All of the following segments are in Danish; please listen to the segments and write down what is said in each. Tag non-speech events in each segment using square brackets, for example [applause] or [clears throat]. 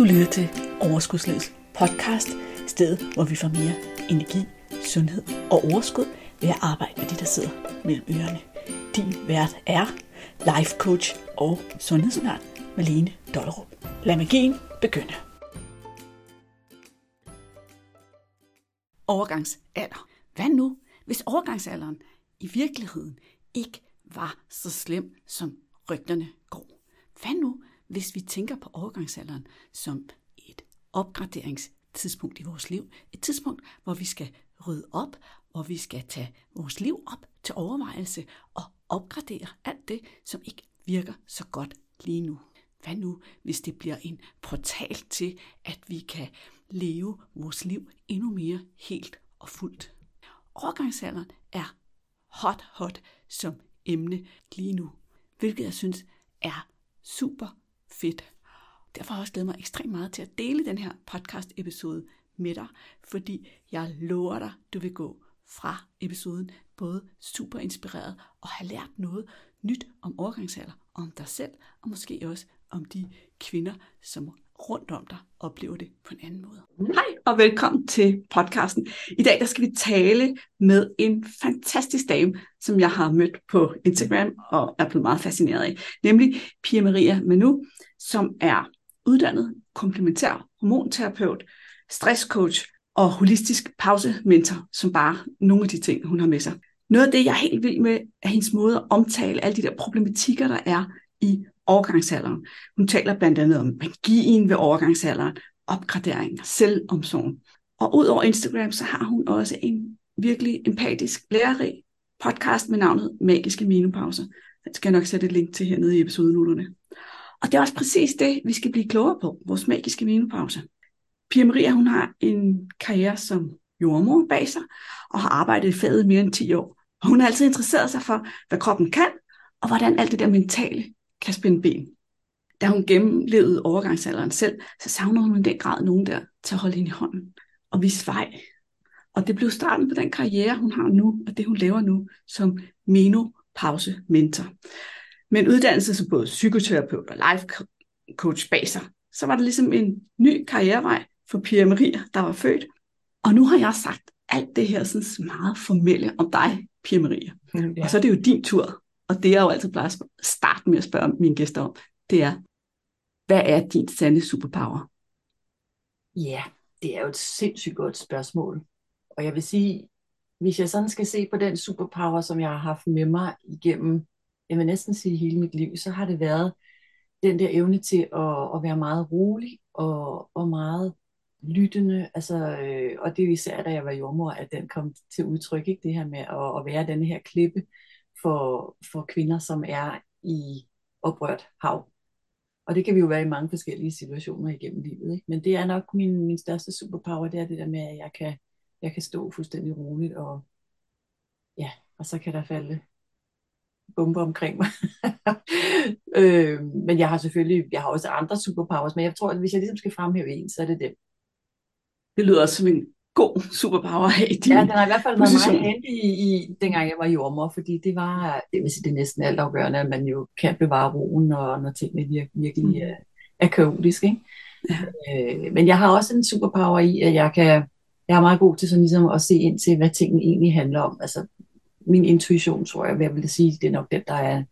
Du lytter til Overskudslivets podcast, stedet hvor vi får mere energi, sundhed og overskud ved at arbejde med det, der sidder mellem ørerne. Din vært er life coach og sundhedsundern Malene Dollerup. Lad magien begynde. Overgangsalder. Hvad nu, hvis overgangsalderen i virkeligheden ikke var så slem, som rygterne går? Hvad nu, hvis vi tænker på overgangsalderen som et opgraderingstidspunkt i vores liv, et tidspunkt, hvor vi skal rydde op, hvor vi skal tage vores liv op til overvejelse og opgradere alt det, som ikke virker så godt lige nu. Hvad nu, hvis det bliver en portal til, at vi kan leve vores liv endnu mere helt og fuldt? Overgangsalderen er hot, hot som emne lige nu, hvilket jeg synes er super fedt. Derfor har jeg også glædet mig ekstremt meget til at dele den her podcast episode med dig, fordi jeg lover dig, du vil gå fra episoden både super inspireret og have lært noget nyt om overgangsalder, om dig selv, og måske også om de kvinder, som rundt om dig oplever det på en anden måde. Hej og velkommen til podcasten. I dag der skal vi tale med en fantastisk dame, som jeg har mødt på Instagram og er blevet meget fascineret af, nemlig Pia Maria Manu, som er uddannet komplementær hormonterapeut, stresscoach og holistisk pausementor, som bare nogle af de ting, hun har med sig. Noget af det, jeg er helt vild med, er hendes måde at omtale alle de der problematikker, der er i overgangsalderen. Hun taler blandt andet om magien ved overgangsalderen, opgradering, selvomsorg. Og ud over Instagram, så har hun også en virkelig empatisk, lærerig podcast med navnet Magiske Menopauser. Den skal jeg nok sætte et link til hernede i episodenoterne. Og det er også præcis det, vi skal blive klogere på, vores magiske menopause. Pia Maria, hun har en karriere som jordmor bag sig, og har arbejdet i faget mere end 10 år. Og hun har altid interesseret sig for, hvad kroppen kan, og hvordan alt det der mentale kan spænde ben. Da hun gennemlevede overgangsalderen selv, så savner hun i den grad nogen der til at holde hende i hånden og vise vej. Og det blev starten på den karriere, hun har nu, og det hun laver nu som menopause mentor. Med en uddannelse som både psykoterapeut og life coach bag sig, så var det ligesom en ny karrierevej for Pia Maria, der var født. Og nu har jeg sagt alt det her sådan meget formelle om dig, Pia Maria. Ja. Og så er det jo din tur. Og det jeg jo altid plejer at starte med at spørge mine gæster om, det er, hvad er din sande superpower? Ja, det er jo et sindssygt godt spørgsmål. Og jeg vil sige, hvis jeg sådan skal se på den superpower, som jeg har haft med mig igennem jeg vil næsten sige hele mit liv, så har det været den der evne til at, at være meget rolig og, og meget lyttende, altså, øh, og det er især, da jeg var jordmor, at den kom til udtryk, ikke? det her med at, at være den her klippe for, for kvinder, som er i oprørt hav. Og det kan vi jo være i mange forskellige situationer igennem livet. Ikke? Men det er nok min, min største superpower, det er det der med, at jeg kan, jeg kan stå fuldstændig roligt, og ja, og så kan der falde bomber omkring mig. [laughs] øh, men jeg har selvfølgelig, jeg har også andre superpowers, men jeg tror, at hvis jeg ligesom skal fremhæve en, så er det den. Det lyder også som en god superpower at have i din Ja, den har i hvert fald været meget handy i, i, dengang jeg var jordmor, fordi det var, det vil sige, det er næsten alt afgørende, at man jo kan bevare roen, når, når tingene virkelig, virkelig mm. er, er kaotiske. Ikke? Ja. Øh, men jeg har også en superpower i, at jeg kan, jeg er meget god til sådan ligesom at se ind til, hvad tingene egentlig handler om. Altså, min intuition, tror jeg, hvad jeg vil sige, det er nok den, der er,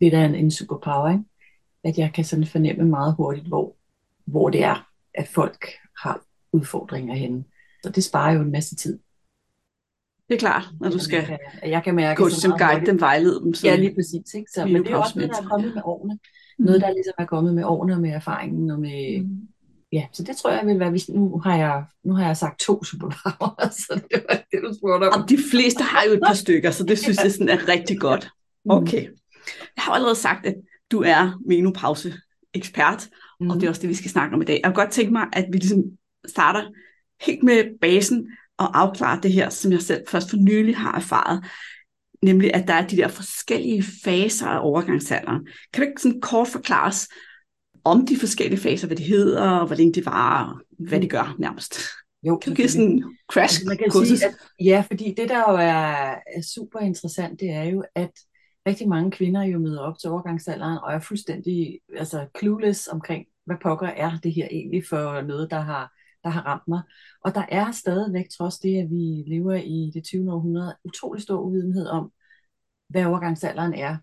det der er en, en superpower, ikke? at jeg kan sådan fornemme meget hurtigt, hvor, hvor det er, at folk har udfordringer henne. Så det sparer jo en masse tid. Det er klart, når du skal jeg kan, jeg kan mærke coach dem, guide dem, vejlede dem. Ja, lige præcis. Ikke? Så, men det er også noget, der er kommet med årene. Mm. Noget, der ligesom er kommet med årene og med erfaringen og med, mm ja, så det tror jeg vil være, hvis nu har jeg, nu har jeg sagt to superpower, [laughs] så det var det, du spurgte om. Og de fleste har jo et par stykker, så det [laughs] synes jeg sådan er rigtig godt. Mm. Okay. Jeg har allerede sagt, at du er menopause ekspert, mm. og det er også det, vi skal snakke om i dag. Jeg har godt tænkt mig, at vi ligesom starter helt med basen og afklarer det her, som jeg selv først for nylig har erfaret, nemlig at der er de der forskellige faser af overgangsalderen. Kan du ikke sådan kort forklare os, om de forskellige faser, hvad det hedder, og hvor længe det varer, hvad de gør nærmest. Jo, kan du give sådan en crash altså, man kan sige, at, Ja, fordi det der jo er, er super interessant, det er jo, at rigtig mange kvinder jo møder op til overgangsalderen og er fuldstændig altså, clueless omkring, hvad pokker er det her egentlig for noget, der har, der har ramt mig. Og der er stadigvæk, trods det, at vi lever i det 20. århundrede, utrolig stor uvidenhed om, hvad overgangsalderen er.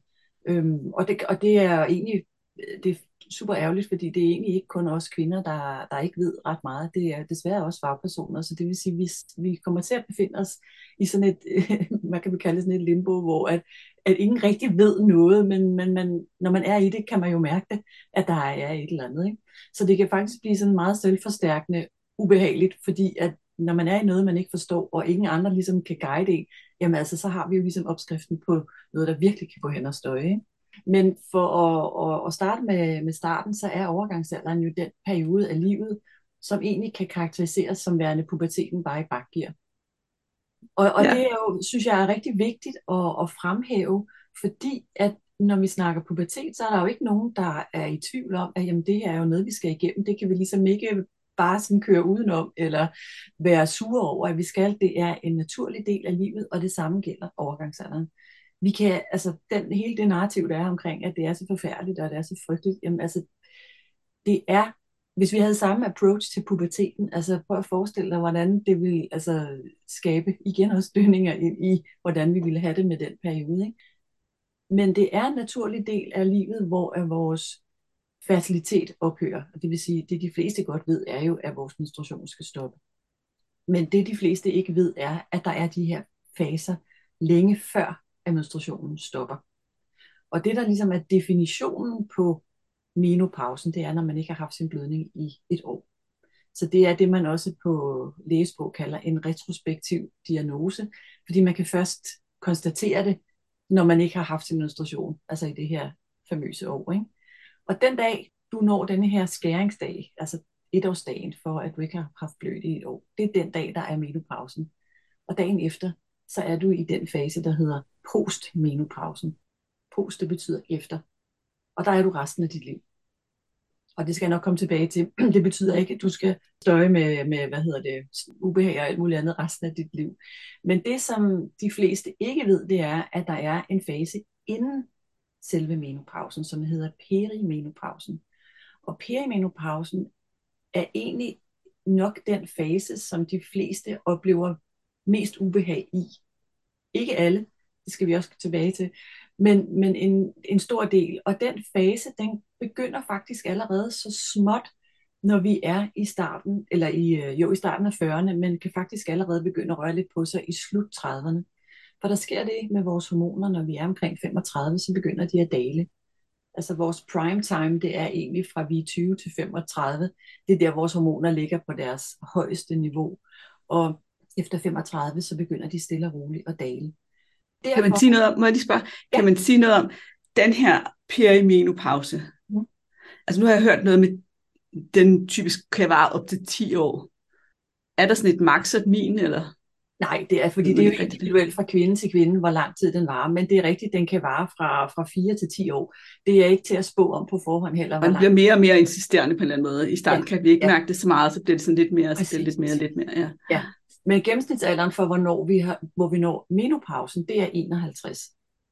Øhm, og, det, og det er egentlig øh, det er super ærgerligt, fordi det er egentlig ikke kun os kvinder, der, der ikke ved ret meget. Det er desværre også fagpersoner, så det vil sige, at vi, vi kommer til at befinde os i sådan et, [laughs] man kan vi kalde sådan et limbo, hvor at, at ingen rigtig ved noget, men, men man, når man er i det, kan man jo mærke det, at der er et eller andet. Ikke? Så det kan faktisk blive sådan meget selvforstærkende ubehageligt, fordi at når man er i noget, man ikke forstår, og ingen andre ligesom kan guide en, jamen altså, så har vi jo ligesom opskriften på noget, der virkelig kan gå hen og støje. Ikke? Men for at, at, at starte med, med starten, så er overgangsalderen jo den periode af livet, som egentlig kan karakteriseres som værende puberteten bare i bakgear. Og, og ja. det er jo, synes jeg er rigtig vigtigt at, at fremhæve, fordi at når vi snakker pubertet, så er der jo ikke nogen, der er i tvivl om, at jamen, det her er jo noget, vi skal igennem. Det kan vi ligesom ikke bare sådan køre udenom, eller være sure over, at vi skal. Det er en naturlig del af livet, og det samme gælder overgangsalderen. Vi kan, altså, den, hele det narrativ, der er omkring, at det er så forfærdeligt, og det er så frygteligt, jamen altså, det er, hvis vi havde samme approach til puberteten, altså prøv at forestille dig, hvordan det ville altså, skabe igen også dønninger ind i, hvordan vi ville have det med den periode. Ikke? Men det er en naturlig del af livet, hvor er vores fertilitet ophører. Og det vil sige, det de fleste godt ved, er jo, at vores menstruation skal stoppe. Men det de fleste ikke ved, er, at der er de her faser længe før, at menstruationen stopper. Og det, der ligesom er definitionen på menopausen, det er, når man ikke har haft sin blødning i et år. Så det er det, man også på lægesprog kalder en retrospektiv diagnose, fordi man kan først konstatere det, når man ikke har haft sin menstruation, altså i det her famøse år. Ikke? Og den dag, du når denne her skæringsdag, altså etårsdagen for, at du ikke har haft blødt i et år, det er den dag, der er menopausen. Og dagen efter, så er du i den fase, der hedder postmenopausen. Post, det betyder efter. Og der er du resten af dit liv. Og det skal jeg nok komme tilbage til. [clears throat] Det betyder ikke, at du skal støje med, med hvad hedder det, ubehag og alt muligt andet resten af dit liv. Men det, som de fleste ikke ved, det er, at der er en fase inden selve menopausen, som hedder perimenopausen. Og perimenopausen er egentlig nok den fase, som de fleste oplever mest ubehag i. Ikke alle, det skal vi også tilbage til, men, men en, en stor del. Og den fase, den begynder faktisk allerede så småt, når vi er i starten, eller i, øh, jo i starten af 40'erne, men kan faktisk allerede begynde at røre lidt på sig i slut 30'erne. For der sker det med vores hormoner, når vi er omkring 35, så begynder de at dale. Altså vores prime time, det er egentlig fra vi er 20 til 35. Det er der, vores hormoner ligger på deres højeste niveau. Og efter 35, så begynder de stille og roligt at dale. Derfor... Kan man sige noget om, må jeg lige spørge, ja. kan man sige noget om den her perimenopause? Mm. Altså nu har jeg hørt noget med, den typisk kan vare op til 10 år. Er der sådan et max min, eller? Nej, det er fordi, det er jo individuelt fra kvinde til kvinde, hvor lang tid den varer. Men det er rigtigt, den kan vare fra, fra 4 til 10 år. Det er ikke til at spå om på forhånd heller. Man bliver mere og mere insisterende på en eller anden måde. I starten ja. kan vi ikke ja. mærke det så meget, så bliver det sådan lidt mere, så bliver det lidt mere, lidt mere. Ja. ja. Men gennemsnitsalderen for, hvornår vi har, hvor vi når menopausen, det er 51.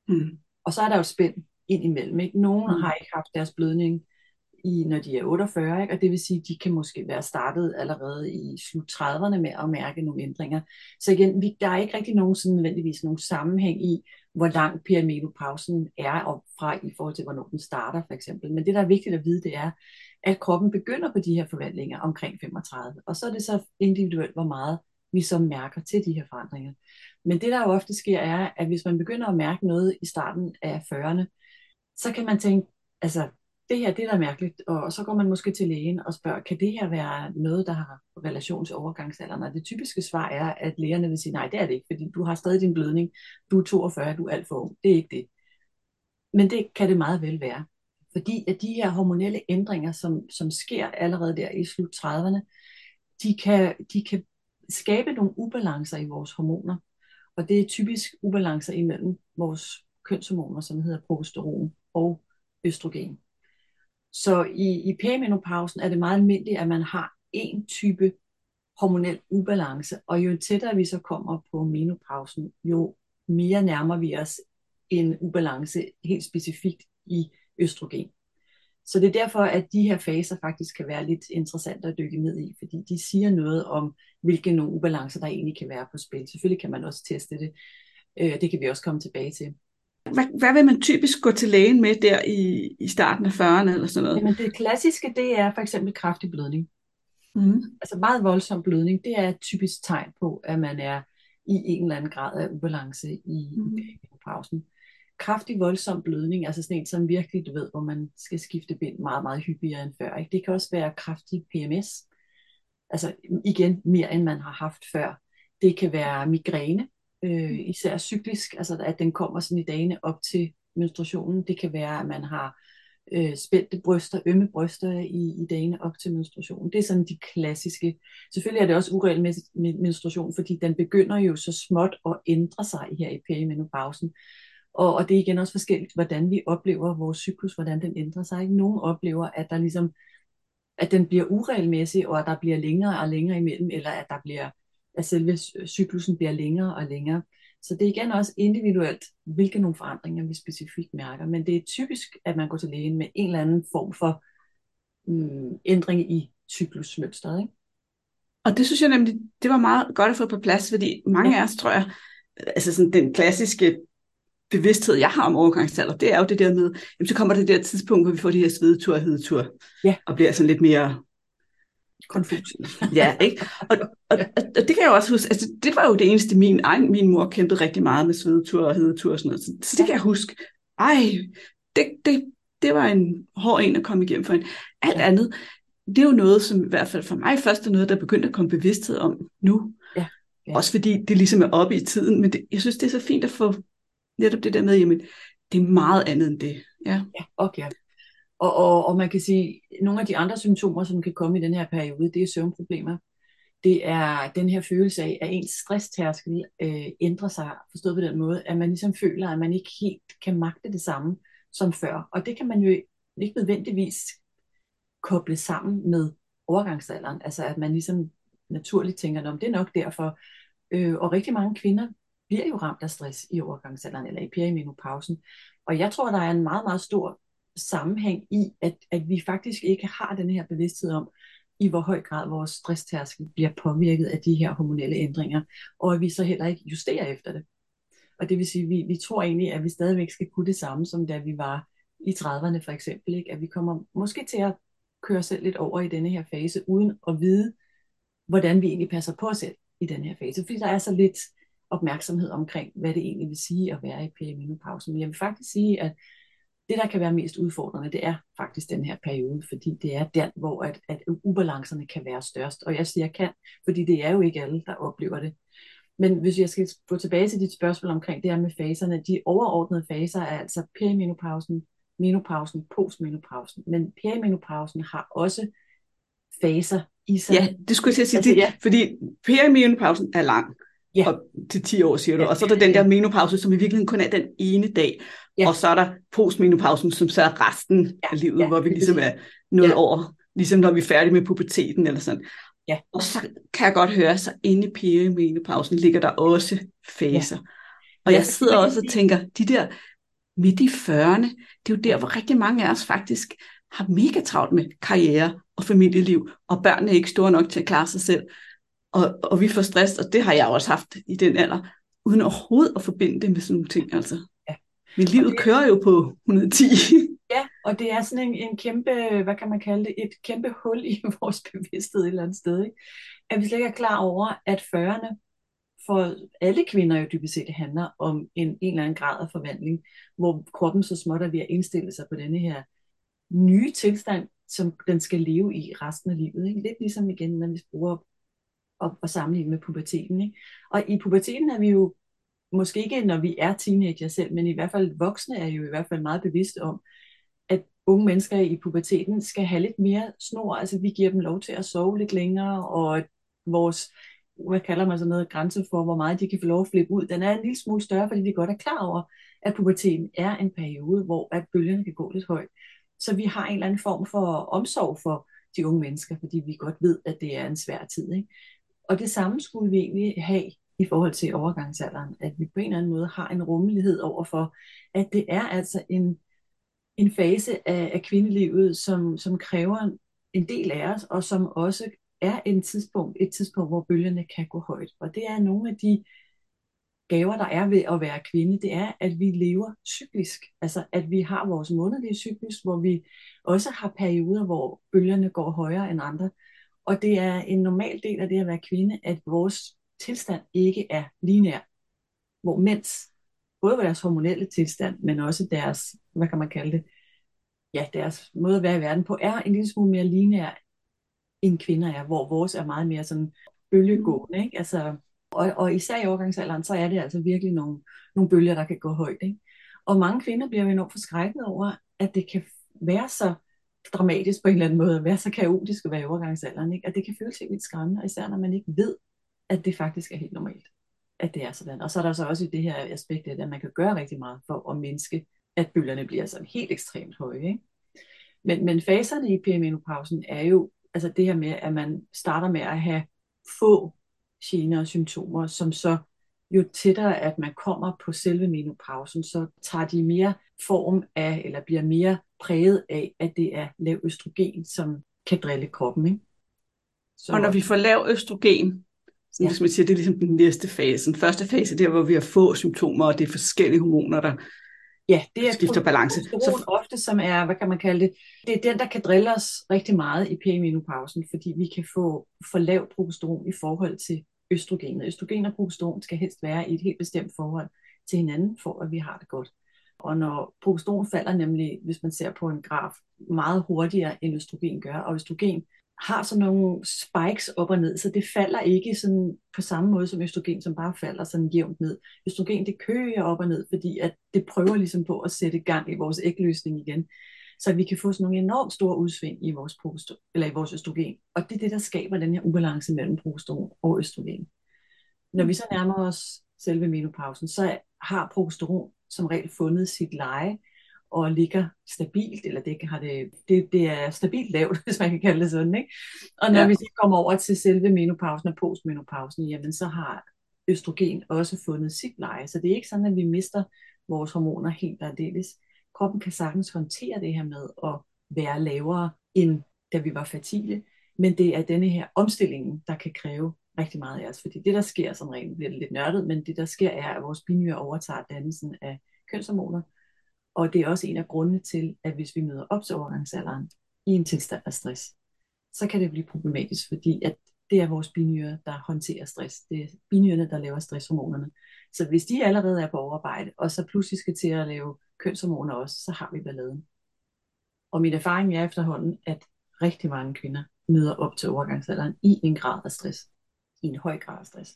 Mm. Og så er der jo spænd ind imellem. Ikke? Nogle mm. har ikke haft deres blødning i, når de er 48, ikke? og det vil sige, at de kan måske være startet allerede i slut 30'erne med at mærke nogle ændringer. Så igen, vi, der er ikke rigtig nogen sådan nødvendigvis nogen sammenhæng i, hvor lang perimenopausen er og fra i forhold til, hvornår den starter for eksempel. Men det, der er vigtigt at vide, det er, at kroppen begynder på de her forvandlinger omkring 35, og så er det så individuelt, hvor meget vi så mærker til de her forandringer. Men det, der jo ofte sker, er, at hvis man begynder at mærke noget i starten af 40'erne, så kan man tænke, altså, det her, det er da mærkeligt, og så går man måske til lægen og spørger, kan det her være noget, der har relation til overgangsalderen? Og det typiske svar er, at lægerne vil sige, nej, det er det ikke, fordi du har stadig din blødning, du er 42, du er alt for ung, det er ikke det. Men det kan det meget vel være, fordi at de her hormonelle ændringer, som, som sker allerede der i slut 30'erne, de kan, de kan skabe nogle ubalancer i vores hormoner. Og det er typisk ubalancer imellem vores kønshormoner, som hedder progesteron og østrogen. Så i, i perimenopausen er det meget almindeligt, at man har en type hormonel ubalance, og jo tættere vi så kommer på menopausen, jo mere nærmer vi os en ubalance helt specifikt i østrogen. Så det er derfor, at de her faser faktisk kan være lidt interessante at dykke ned i, fordi de siger noget om, hvilke nogle ubalancer, der egentlig kan være på spil. Selvfølgelig kan man også teste det. Øh, det kan vi også komme tilbage til. Hvad, hvad vil man typisk gå til lægen med der i, i starten af 40'erne eller sådan noget? Jamen det klassiske, det er for eksempel kraftig blødning. Mm. Altså meget voldsom blødning, det er et typisk tegn på, at man er i en eller anden grad af ubalance i mm. pausen. Kraftig voldsom blødning, altså sådan en, som virkelig, du ved, hvor man skal skifte bind meget, meget hyppigere end før. Ikke? Det kan også være kraftig PMS, altså igen mere end man har haft før. Det kan være migræne, øh, især cyklisk, altså at den kommer sådan i dagene op til menstruationen. Det kan være, at man har øh, spændte bryster, ømme bryster i, i dagene op til menstruationen. Det er sådan de klassiske. Selvfølgelig er det også uregelmæssig menstruation, fordi den begynder jo så småt at ændre sig her i perimenopausen. Og, og det er igen også forskelligt, hvordan vi oplever vores cyklus, hvordan den ændrer sig. Ikke? Nogen oplever, at der ligesom at den bliver uregelmæssig, og at der bliver længere og længere imellem, eller at der bliver at selve cyklusen bliver længere og længere. Så det er igen også individuelt, hvilke nogle forandringer vi specifikt mærker. Men det er typisk, at man går til lægen med en eller anden form for mm, ændring i cyklusmønstret. Ikke? Og det synes jeg nemlig, det var meget godt at få på plads, fordi mange ja. af os, tror jeg, altså sådan den klassiske bevidsthed, jeg har om overgangsalder, det er jo det der med, jamen, så kommer det der tidspunkt, hvor vi får de her svedetur og hedetur, ja. og bliver sådan lidt mere konfus. ja, ikke? Og, og, og, og, det kan jeg også huske, altså det var jo det eneste, min egen, min mor kæmpede rigtig meget med svedetur og hedetur og sådan noget, så, så det kan jeg huske. Ej, det, det, det var en hård en at komme igennem for en. Alt ja. andet, det er jo noget, som i hvert fald for mig først er noget, der begyndte at komme bevidsthed om nu. Ja. Ja. Også fordi det ligesom er oppe i tiden, men det, jeg synes, det er så fint at få netop det der med, jamen, det er meget andet end det. Ja, ja okay. Og, og, og man kan sige, nogle af de andre symptomer, som kan komme i den her periode, det er søvnproblemer. Det er den her følelse af, at ens stresstærskel øh, ændrer sig, forstået på den måde, at man ligesom føler, at man ikke helt kan magte det samme som før. Og det kan man jo ikke nødvendigvis koble sammen med overgangsalderen. Altså at man ligesom naturligt tænker, om det er nok derfor. Øh, og rigtig mange kvinder bliver jo ramt af stress i overgangsalderen eller i perimenopausen. Og jeg tror, der er en meget, meget stor sammenhæng i, at, at vi faktisk ikke har den her bevidsthed om, i hvor høj grad vores stresstærskel bliver påvirket af de her hormonelle ændringer, og at vi så heller ikke justerer efter det. Og det vil sige, at vi, vi tror egentlig, at vi stadigvæk skal kunne det samme, som da vi var i 30'erne for eksempel. Ikke? At vi kommer måske til at køre selv lidt over i denne her fase, uden at vide, hvordan vi egentlig passer på os selv i den her fase. Fordi der er så lidt opmærksomhed omkring, hvad det egentlig vil sige at være i perimenopausen. Men jeg vil faktisk sige, at det, der kan være mest udfordrende, det er faktisk den her periode, fordi det er der, hvor at, at ubalancerne kan være størst. Og jeg siger kan, fordi det er jo ikke alle, der oplever det. Men hvis jeg skal gå tilbage til dit spørgsmål omkring det her med faserne, de overordnede faser er altså perimenopausen, menopausen, postmenopausen. Men perimenopausen har også faser i sig. Ja, det skulle jeg sige, altså, det, ja. fordi perimenopausen er lang. Ja. Op til 10 år, siger du. Ja. Og så er der den der menopause, som i virkeligheden kun er den ene dag. Ja. Og så er der postmenopausen, som så er resten ja. af livet, ja. hvor vi ligesom er nået ja. over, ligesom når vi er færdige med puberteten eller sådan. Ja. Og så kan jeg godt høre, så inde i perimenopausen ligger der også faser. Ja. Og jeg sidder også og tænker, de der midt i 40'erne, det er jo der, hvor rigtig mange af os faktisk har mega travlt med karriere og familieliv, og børnene er ikke store nok til at klare sig selv. Og, og vi får stress, og det har jeg også haft i den alder, uden overhovedet at forbinde det med sådan nogle ting. Altså. Ja. Men livet det, kører jo på 110. [laughs] Ja, og det er sådan en, en kæmpe, hvad kan man kalde det, et kæmpe hul i [laughs] vores bevidsthed et eller andet sted. Ikke? At vi slet ikke er klar over, at 40'erne for alle kvinder jo dybest set handler om en, en eller anden grad af forvandling, hvor kroppen så småt er ved at indstille sig på denne her nye tilstand, som den skal leve i resten af livet. Ikke? Lidt ligesom igen, når vi bruger og, og sammenligne med puberteten. Ikke? Og i puberteten er vi jo måske ikke, når vi er teenager selv, men i hvert fald voksne er jo i hvert fald meget bevidste om, at unge mennesker i puberteten skal have lidt mere snor. Altså vi giver dem lov til at sove lidt længere, og vores hvad kalder man så noget, grænse for, hvor meget de kan få lov at flippe ud, den er en lille smule større, fordi de godt er klar over, at puberteten er en periode, hvor at bølgerne kan gå lidt højt. Så vi har en eller anden form for omsorg for de unge mennesker, fordi vi godt ved, at det er en svær tid. Ikke? Og det samme skulle vi egentlig have i forhold til overgangsalderen, at vi på en eller anden måde har en rummelighed overfor, at det er altså en en fase af, af kvindelivet, som, som kræver en del af os, og som også er en tidspunkt, et tidspunkt, hvor bølgerne kan gå højt. Og det er nogle af de gaver, der er ved at være kvinde, det er, at vi lever cyklisk. Altså, at vi har vores månedlige cyklus, hvor vi også har perioder, hvor bølgerne går højere end andre. Og det er en normal del af det at være kvinde, at vores tilstand ikke er lineær. Hvor mens både deres hormonelle tilstand, men også deres, hvad kan man kalde det, ja, deres måde at være i verden på, er en lille smule mere lineær, end kvinder er, hvor vores er meget mere sådan bølgegående, ikke? Altså, og, og især i overgangsalderen, så er det altså virkelig nogle, nogle bølger, der kan gå højt, ikke? Og mange kvinder bliver jo enormt forskrækket over, at det kan være så dramatisk på en eller anden måde, være så kaotisk at være i overgangsalderen, ikke? At det kan føles helt vildt skræmmende, især når man ikke ved, at det faktisk er helt normalt, at det er sådan. Og så er der så også i det her aspekt, at man kan gøre rigtig meget for at mindske, at bølgerne bliver sådan helt ekstremt høje, ikke? Men, men faserne i perimenopausen er jo altså det her med, at man starter med at have få gener og symptomer, som så jo tættere at man kommer på selve menopausen, så tager de mere form af, eller bliver mere præget af, at det er lav østrogen, som kan drille kroppen. Ikke? Så... Og når vi får lav østrogen, så ja. man siger, det er ligesom den næste fase. Den første fase, der hvor vi har få symptomer, og det er forskellige hormoner, der Ja, det er skifter balance. Så ofte, som er, hvad kan man kalde det, det er den, der kan drille os rigtig meget i perimenopausen, fordi vi kan få for lavt progesteron i forhold til østrogen. Østrogen og progesteron skal helst være i et helt bestemt forhold til hinanden, for at vi har det godt. Og når progesteron falder nemlig, hvis man ser på en graf, meget hurtigere end østrogen gør, og østrogen har sådan nogle spikes op og ned, så det falder ikke sådan på samme måde som østrogen, som bare falder sådan jævnt ned. Østrogen det kører op og ned, fordi at det prøver ligesom på at sætte gang i vores ægløsning igen, så vi kan få sådan nogle enormt store udsving i vores, eller i vores østrogen. Og det er det, der skaber den her ubalance mellem progesteron og østrogen. Når vi så nærmer os selve menopausen, så har progesteron som regel fundet sit leje, og ligger stabilt, eller det, har det, det, det er stabilt lavt, [laughs] hvis man kan kalde det sådan. Ikke? Og når ja. vi så kommer over til selve menopausen og postmenopausen, jamen så har østrogen også fundet sit leje. Så det er ikke sådan, at vi mister vores hormoner helt aldeles. Kroppen kan sagtens håndtere det her med at være lavere, end da vi var fertile, men det er denne her omstilling, der kan kræve rigtig meget af os. Fordi det, der sker, som rent bliver lidt nørdet, men det, der sker, er, at vores binyre overtager dannelsen af kønshormoner, og det er også en af grundene til, at hvis vi møder op til overgangsalderen i en tilstand af stress, så kan det blive problematisk, fordi at det er vores binyre, der håndterer stress. Det er binyrene, der laver stresshormonerne. Så hvis de allerede er på overarbejde, og så pludselig skal til at lave kønshormoner også, så har vi balladen. Og min erfaring er efterhånden, at rigtig mange kvinder møder op til overgangsalderen i en grad af stress. I en høj grad af stress.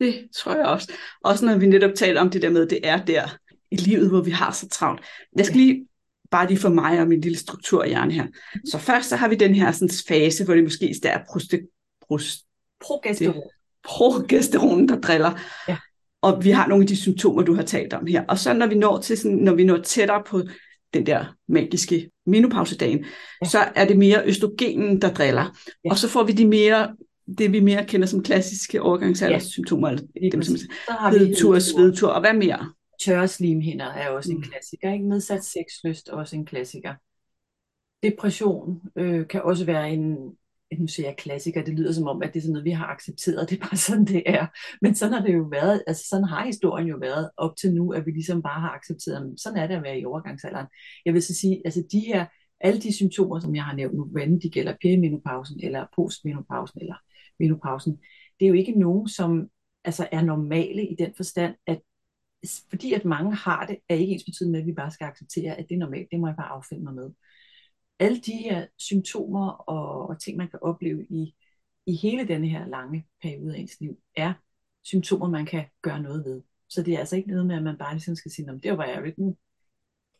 Det tror jeg også. Også når vi netop taler om det der med, at det er der, i livet, hvor vi har så travlt. Jeg skal lige bare lige for mig og min lille strukturhjerne her. Så først så har vi den her sådan, fase, hvor det måske er proste, proste, progesteron. progesteron, der driller. Ja. Og vi har nogle af de symptomer, du har talt om her. Og så når vi når, til sådan, når vi når tættere på den der magiske menopausedagen, ja. så er det mere østrogenen, der driller. Ja. Og så får vi de mere det vi mere kender som klassiske overgangsalderssymptomer, ja. eller dem som hedetur, svedtur, og hvad mere? Tørre slimhinder er også mm. en klassiker. Ikke? Nedsat sexlyst også en klassiker. Depression øh, kan også være en, nu siger jeg klassiker, det lyder som om, at det er sådan noget, vi har accepteret, det er bare sådan, det er. Men sådan har det jo været, altså sådan har historien jo været op til nu, at vi ligesom bare har accepteret, at sådan er det at være i overgangsalderen. Jeg vil så sige, altså de her, alle de symptomer, som jeg har nævnt nu, hvad de gælder perimenopausen, eller postmenopausen, eller menopausen, det er jo ikke nogen, som altså er normale i den forstand, at fordi at mange har det, er ikke ens betydende med, at vi bare skal acceptere, at det er normalt. Det må jeg bare affinde mig med. Alle de her symptomer og, og ting, man kan opleve i, i hele denne her lange periode af ens liv, er symptomer, man kan gøre noget ved. Så det er altså ikke noget med, at man bare ligesom skal sige, det var jeg ikke nu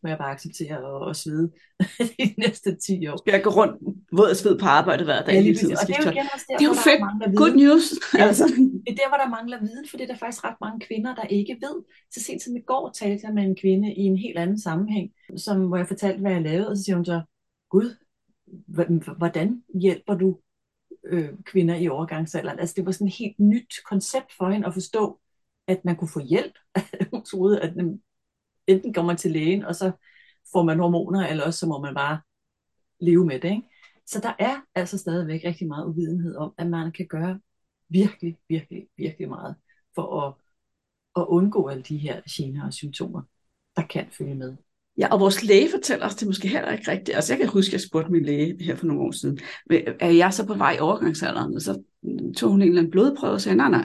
må jeg bare acceptere og, og svede [laughs] de næste 10 år. Skal jeg gå rundt våd og sved på arbejde hver dag? Ja, lige og det er jo, igen også der, det er jo fedt. Good news. [laughs] Altså. Det er der, hvor der mangler viden, for det er der faktisk ret mange kvinder, der ikke ved. Så sent som i går talte jeg med en kvinde i en helt anden sammenhæng, som, hvor jeg fortalte, hvad jeg lavede, og så siger hun så, Gud, hvordan hjælper du øh, kvinder i overgangsalderen? Altså det var sådan et helt nyt koncept for hende at forstå, at man kunne få hjælp. [laughs] hun troede, at mm, enten går man til lægen, og så får man hormoner, eller også så må man bare leve med det. Ikke? Så der er altså stadigvæk rigtig meget uvidenhed om, at man kan gøre virkelig, virkelig, virkelig meget for at, at undgå alle de her gener og symptomer, der kan følge med. Ja, og vores læge fortæller os det måske heller ikke rigtigt. Altså jeg kan huske, at jeg spurgte min læge her for nogle år siden, er jeg så på vej i overgangsalderen? Og så tog hun en eller anden blodprøve og sagde, nej, nej,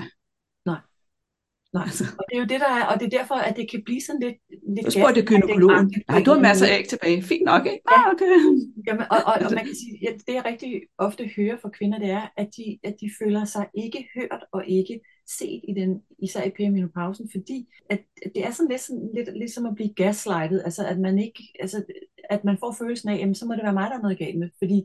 Nej, altså. og det er jo det, der er, og det er derfor, at det kan blive sådan lidt... lidt så spurgte gynekologen. Nej, du har masser af æg tilbage. Fint nok, ikke? Ja. Ah, okay. [laughs] Jamen, og, og, og, man kan sige, ja, det jeg rigtig ofte hører fra kvinder, det er, at de, at de føler sig ikke hørt og ikke set i den, især i perimenopausen, fordi at, at det er sådan lidt, sådan lidt ligesom at blive gaslightet, altså at man ikke, altså at man får følelsen af, jamen så må det være mig, der er noget galt med, fordi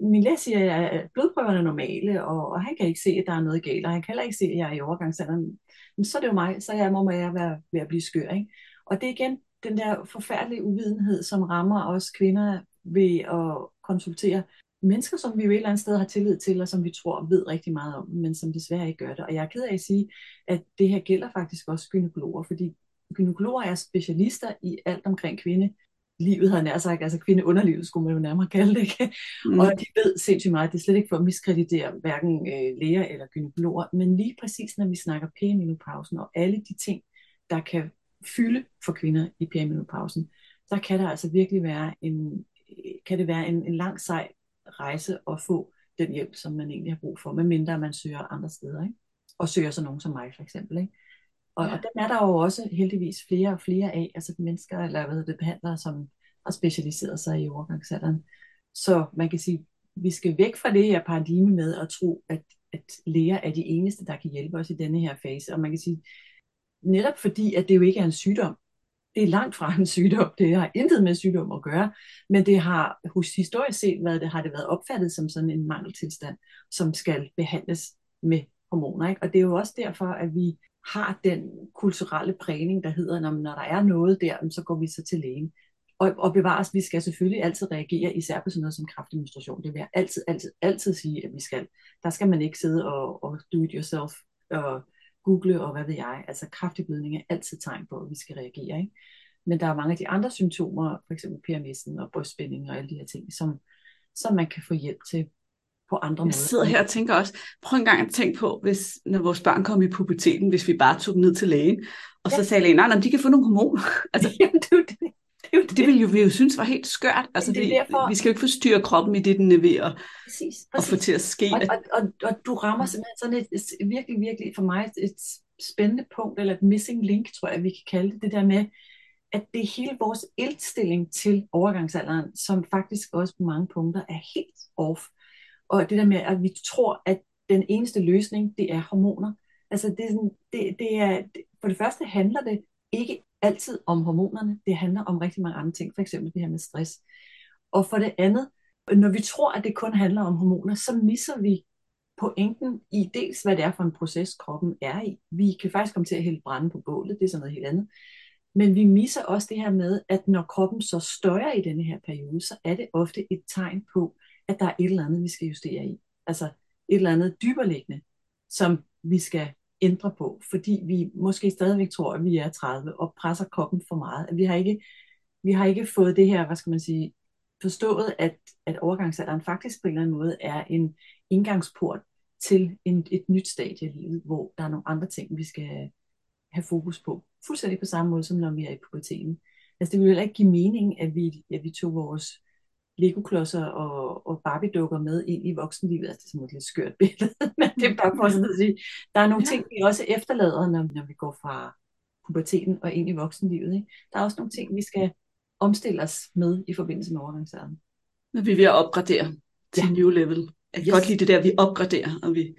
min læge siger, at blodprøverne er normale, og, og han kan ikke se, at der er noget galt, og han kan heller ikke se, at jeg er i overgangsalderen. Men så er det jo mig, så jeg må jeg være ved at blive skør. Ikke? Og det er igen den der forfærdelige uvidenhed, som rammer os kvinder ved at konsultere mennesker, som vi jo et eller andet sted har tillid til, og som vi tror ved rigtig meget om, men som desværre ikke gør det. Og jeg er ked af at sige, at det her gælder faktisk også gynekologer, fordi gynekologer er specialister i alt omkring kvinde livet, havde nær sagt, altså kvindeunderlivet skulle man jo nærmere kalde det, ikke? Mm. og de ved sindssygt meget, det er slet ikke for at miskreditere hverken øh, læger eller gynekologer, men lige præcis når vi snakker perimenopausen og alle de ting, der kan fylde for kvinder i perimenopausen, så kan der altså virkelig være en, kan det være en, en lang sej rejse at få den hjælp, som man egentlig har brug for, medmindre man søger andre steder, ikke? og søger så nogen som mig for eksempel. Ikke? Og, ja. og dem er der jo også heldigvis flere og flere af, altså mennesker, eller hvad det, behandlere, som har specialiseret sig i overgangsalderen. Så man kan sige, vi skal væk fra det her paradigme med at tro, at, at læger er de eneste, der kan hjælpe os i denne her fase. Og man kan sige, netop fordi, at det jo ikke er en sygdom, det er langt fra en sygdom, det har intet med sygdom at gøre, men det har hos historisk set været, det har det været opfattet som sådan en mangeltilstand, som skal behandles med hormoner. Ikke? Og det er jo også derfor, at vi har den kulturelle prægning, der hedder, når, når der er noget der, så går vi så til lægen. Og, og bevares, vi skal selvfølgelig altid reagere, især på sådan noget som kraftdemonstration. Det vil jeg altid, altid, altid sige, at vi skal. Der skal man ikke sidde og, og do it yourself og google og hvad ved jeg. Altså kraftblødning er altid tegn på, at vi skal reagere. Ikke? Men der er mange af de andre symptomer, for eksempel PMS'en og brystspænding og alle de her ting, som, som man kan få hjælp til på andre måder. Jeg sidder her og tænker også, prøv en gang at tænke på, hvis, når vores børn kom i puberteten, hvis vi bare tog dem ned til lægen, og ja. så sagde lægen, nej, nej, de kan få nogle hormoner. [laughs] altså, Jamen, det, det, det, det, det ville jo, vi jo synes var helt skørt. Altså, det er derfor... vi skal jo ikke forstyrre kroppen i det, den er ved at, præcis, præcis. at få til at ske. Og, og, og, og du rammer simpelthen sådan et, et virkelig, virkelig for mig et spændende punkt, eller et missing link, tror jeg, vi kan kalde det, det der med, at det er hele vores indstilling til overgangsalderen, som faktisk også på mange punkter er helt off. Og det der med, at vi tror, at den eneste løsning, det er hormoner. Altså det er, sådan, det, det er, for det første handler det ikke altid om hormonerne, det handler om rigtig mange andre ting, for eksempel det her med stress. Og for det andet, når vi tror, at det kun handler om hormoner, så misser vi pointen i dels, hvad det er for en proces, kroppen er i. Vi kan faktisk komme til at hælde brænde på bålet, det er sådan noget helt andet. Men vi misser også det her med, at når kroppen så støjer i denne her periode, så er det ofte et tegn på, at der er et eller andet, vi skal justere i. Altså et eller andet dyberliggende, som vi skal ændre på, fordi vi måske stadigvæk tror, at vi er 30 og presser kroppen for meget. At vi har ikke, vi har ikke fået det her, hvad skal man sige, forstået, at, at overgangsalderen faktisk på en eller anden måde er en indgangsport til en, et nyt stadie i livet, hvor der er nogle andre ting, vi skal have fokus på. Fuldstændig på samme måde, som når vi er i puberteten. Altså det ville heller ikke give mening, at vi, at vi tog vores legoklodser og, og Barbie-dukker med ind i voksenlivet. Altså, det er sådan et lidt skørt billede, [laughs] men det er bare for sådan at sige. Der er nogle ja. ting, vi også efterlader, når, når vi går fra puberteten og ind i voksenlivet. Ikke? Der er også nogle ting, vi skal omstille os med i forbindelse med overgangsalderen. Når vi er ved at opgradere til ja. new level. Jeg kan yes. godt lide det der, vi opgraderer. Og vi,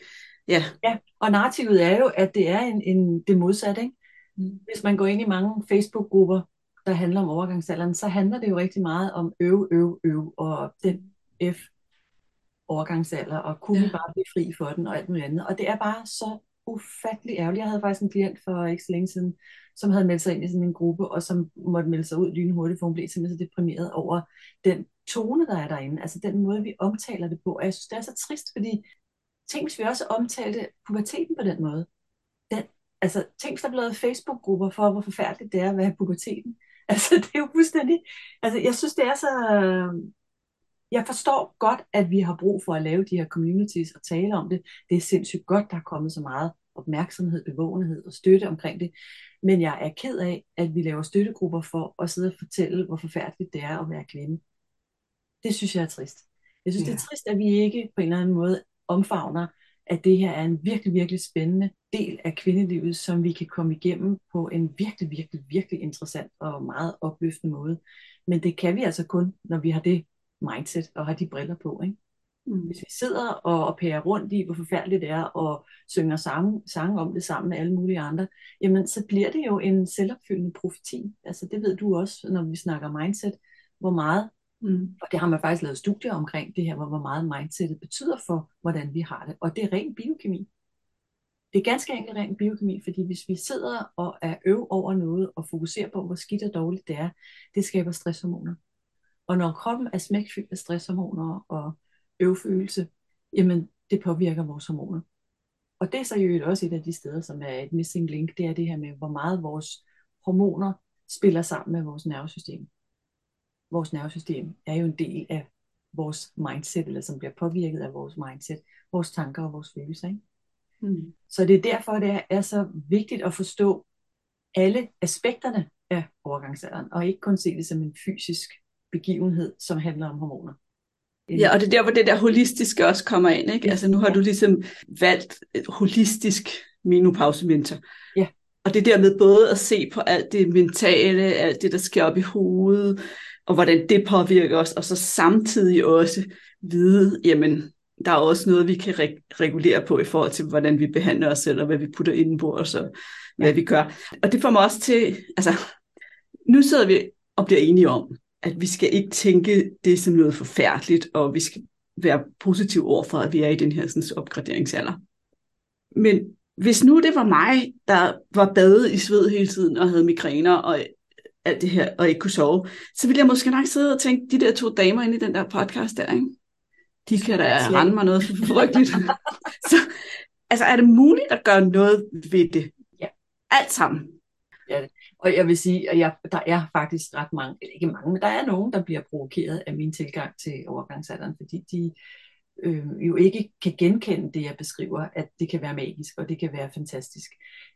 ja. ja, og narrativet er jo, at det er en, en, det modsatte. Ikke? Mm. Hvis man går ind i mange Facebook-grupper, der handler om overgangsalderen, så handler det jo rigtig meget om øv, øv, øv, og den F overgangsalder, og kunne ja. vi bare blive fri for den, og alt muligt andet. Og det er bare så ufattelig ærgerligt. Jeg havde faktisk en klient for ikke så længe siden, som havde meldt sig ind i sådan en gruppe, og som måtte melde sig ud lynhurtigt, for hun blev simpelthen så deprimeret over den tone, der er derinde. Altså den måde, vi omtaler det på. Og jeg synes, det er så trist, fordi tænk, hvis vi også omtalte puberteten på den måde. Den, altså, tænk, hvis der blev Facebook-grupper for, hvor forfærdeligt det er at være puberteten. [laughs] Altså, det er jo fuldstændig... Altså, jeg synes, det er så... Jeg forstår godt, at vi har brug for at lave de her communities og tale om det. Det er sindssygt godt, der er kommet så meget opmærksomhed, bevågenhed og støtte omkring det. Men jeg er ked af, at vi laver støttegrupper for at sidde og fortælle, hvor forfærdeligt det er at være kvinde. Det synes jeg er trist. Jeg synes, ja. det er trist, at vi ikke på en eller anden måde omfavner, at det her er en virkelig, virkelig spændende del af kvindelivet, som vi kan komme igennem på en virkelig, virkelig, virkelig interessant og meget opløftende måde. Men det kan vi altså kun, når vi har det mindset og har de briller på. Ikke? Mm. Hvis vi sidder og, og pærer rundt i, hvor forfærdeligt det er, og synger sange, sange om det sammen med alle mulige andre, jamen så bliver det jo en selvopfyldende profeti. Altså det ved du også, når vi snakker mindset, hvor meget, mm. og det har man faktisk lavet studier omkring, det her, hvor, meget mindsetet betyder for, hvordan vi har det. Og det er ren biokemi. Det er ganske enkelt ren biokemi, fordi hvis vi sidder og er øv over noget, og fokuserer på, hvor skidt og dårligt det er, det skaber stresshormoner. Og når kroppen er smækfyldt af stresshormoner og øvfølelse, jamen det påvirker vores hormoner. Og det er så jo også et af de steder, som er et missing link, det er det her med, hvor meget vores hormoner spiller sammen med vores nervesystem. Vores nervesystem er jo en del af vores mindset, eller som bliver påvirket af vores mindset, vores tanker og vores følelser. Ikke? Mm. Så det er derfor, det er så vigtigt at forstå alle aspekterne af overgangsalderen, og ikke kun se det som en fysisk begivenhed, som handler om hormoner. Ja, og det er der, hvor det der holistiske også kommer ind. Ikke? Altså nu har du ligesom valgt et holistisk menopausementor. Ja. Og det der med både at se på alt det mentale, alt det, der sker op i hovedet, og hvordan det påvirker os, og så samtidig også vide, jamen, der er også noget, vi kan re- regulere på i forhold til, hvordan vi behandler os selv, og hvad vi putter ind på os, og hvad ja. vi gør. Og det får mig også til, altså, nu sidder vi og bliver enige om, at vi skal ikke tænke det som noget forfærdeligt, og vi skal være positiv over for, at vi er i den her sådan, opgraderingsalder. Men hvis nu det var mig, der var badet i sved hele tiden og havde migræner og alt det her, og ikke kunne sove, så ville jeg måske nok sidde og tænke, de der to damer inde i den der podcast der, ikke? de kan da rende mig noget [laughs] frygteligt. så altså, er det muligt at gøre noget ved det? Ja. Alt sammen. Ja, og jeg vil sige, at jeg, der er faktisk ret mange, eller ikke mange, men der er nogen, der bliver provokeret af min tilgang til overgangsalderen, fordi de øh, jo ikke kan genkende det, jeg beskriver, at det kan være magisk, og det kan være fantastisk.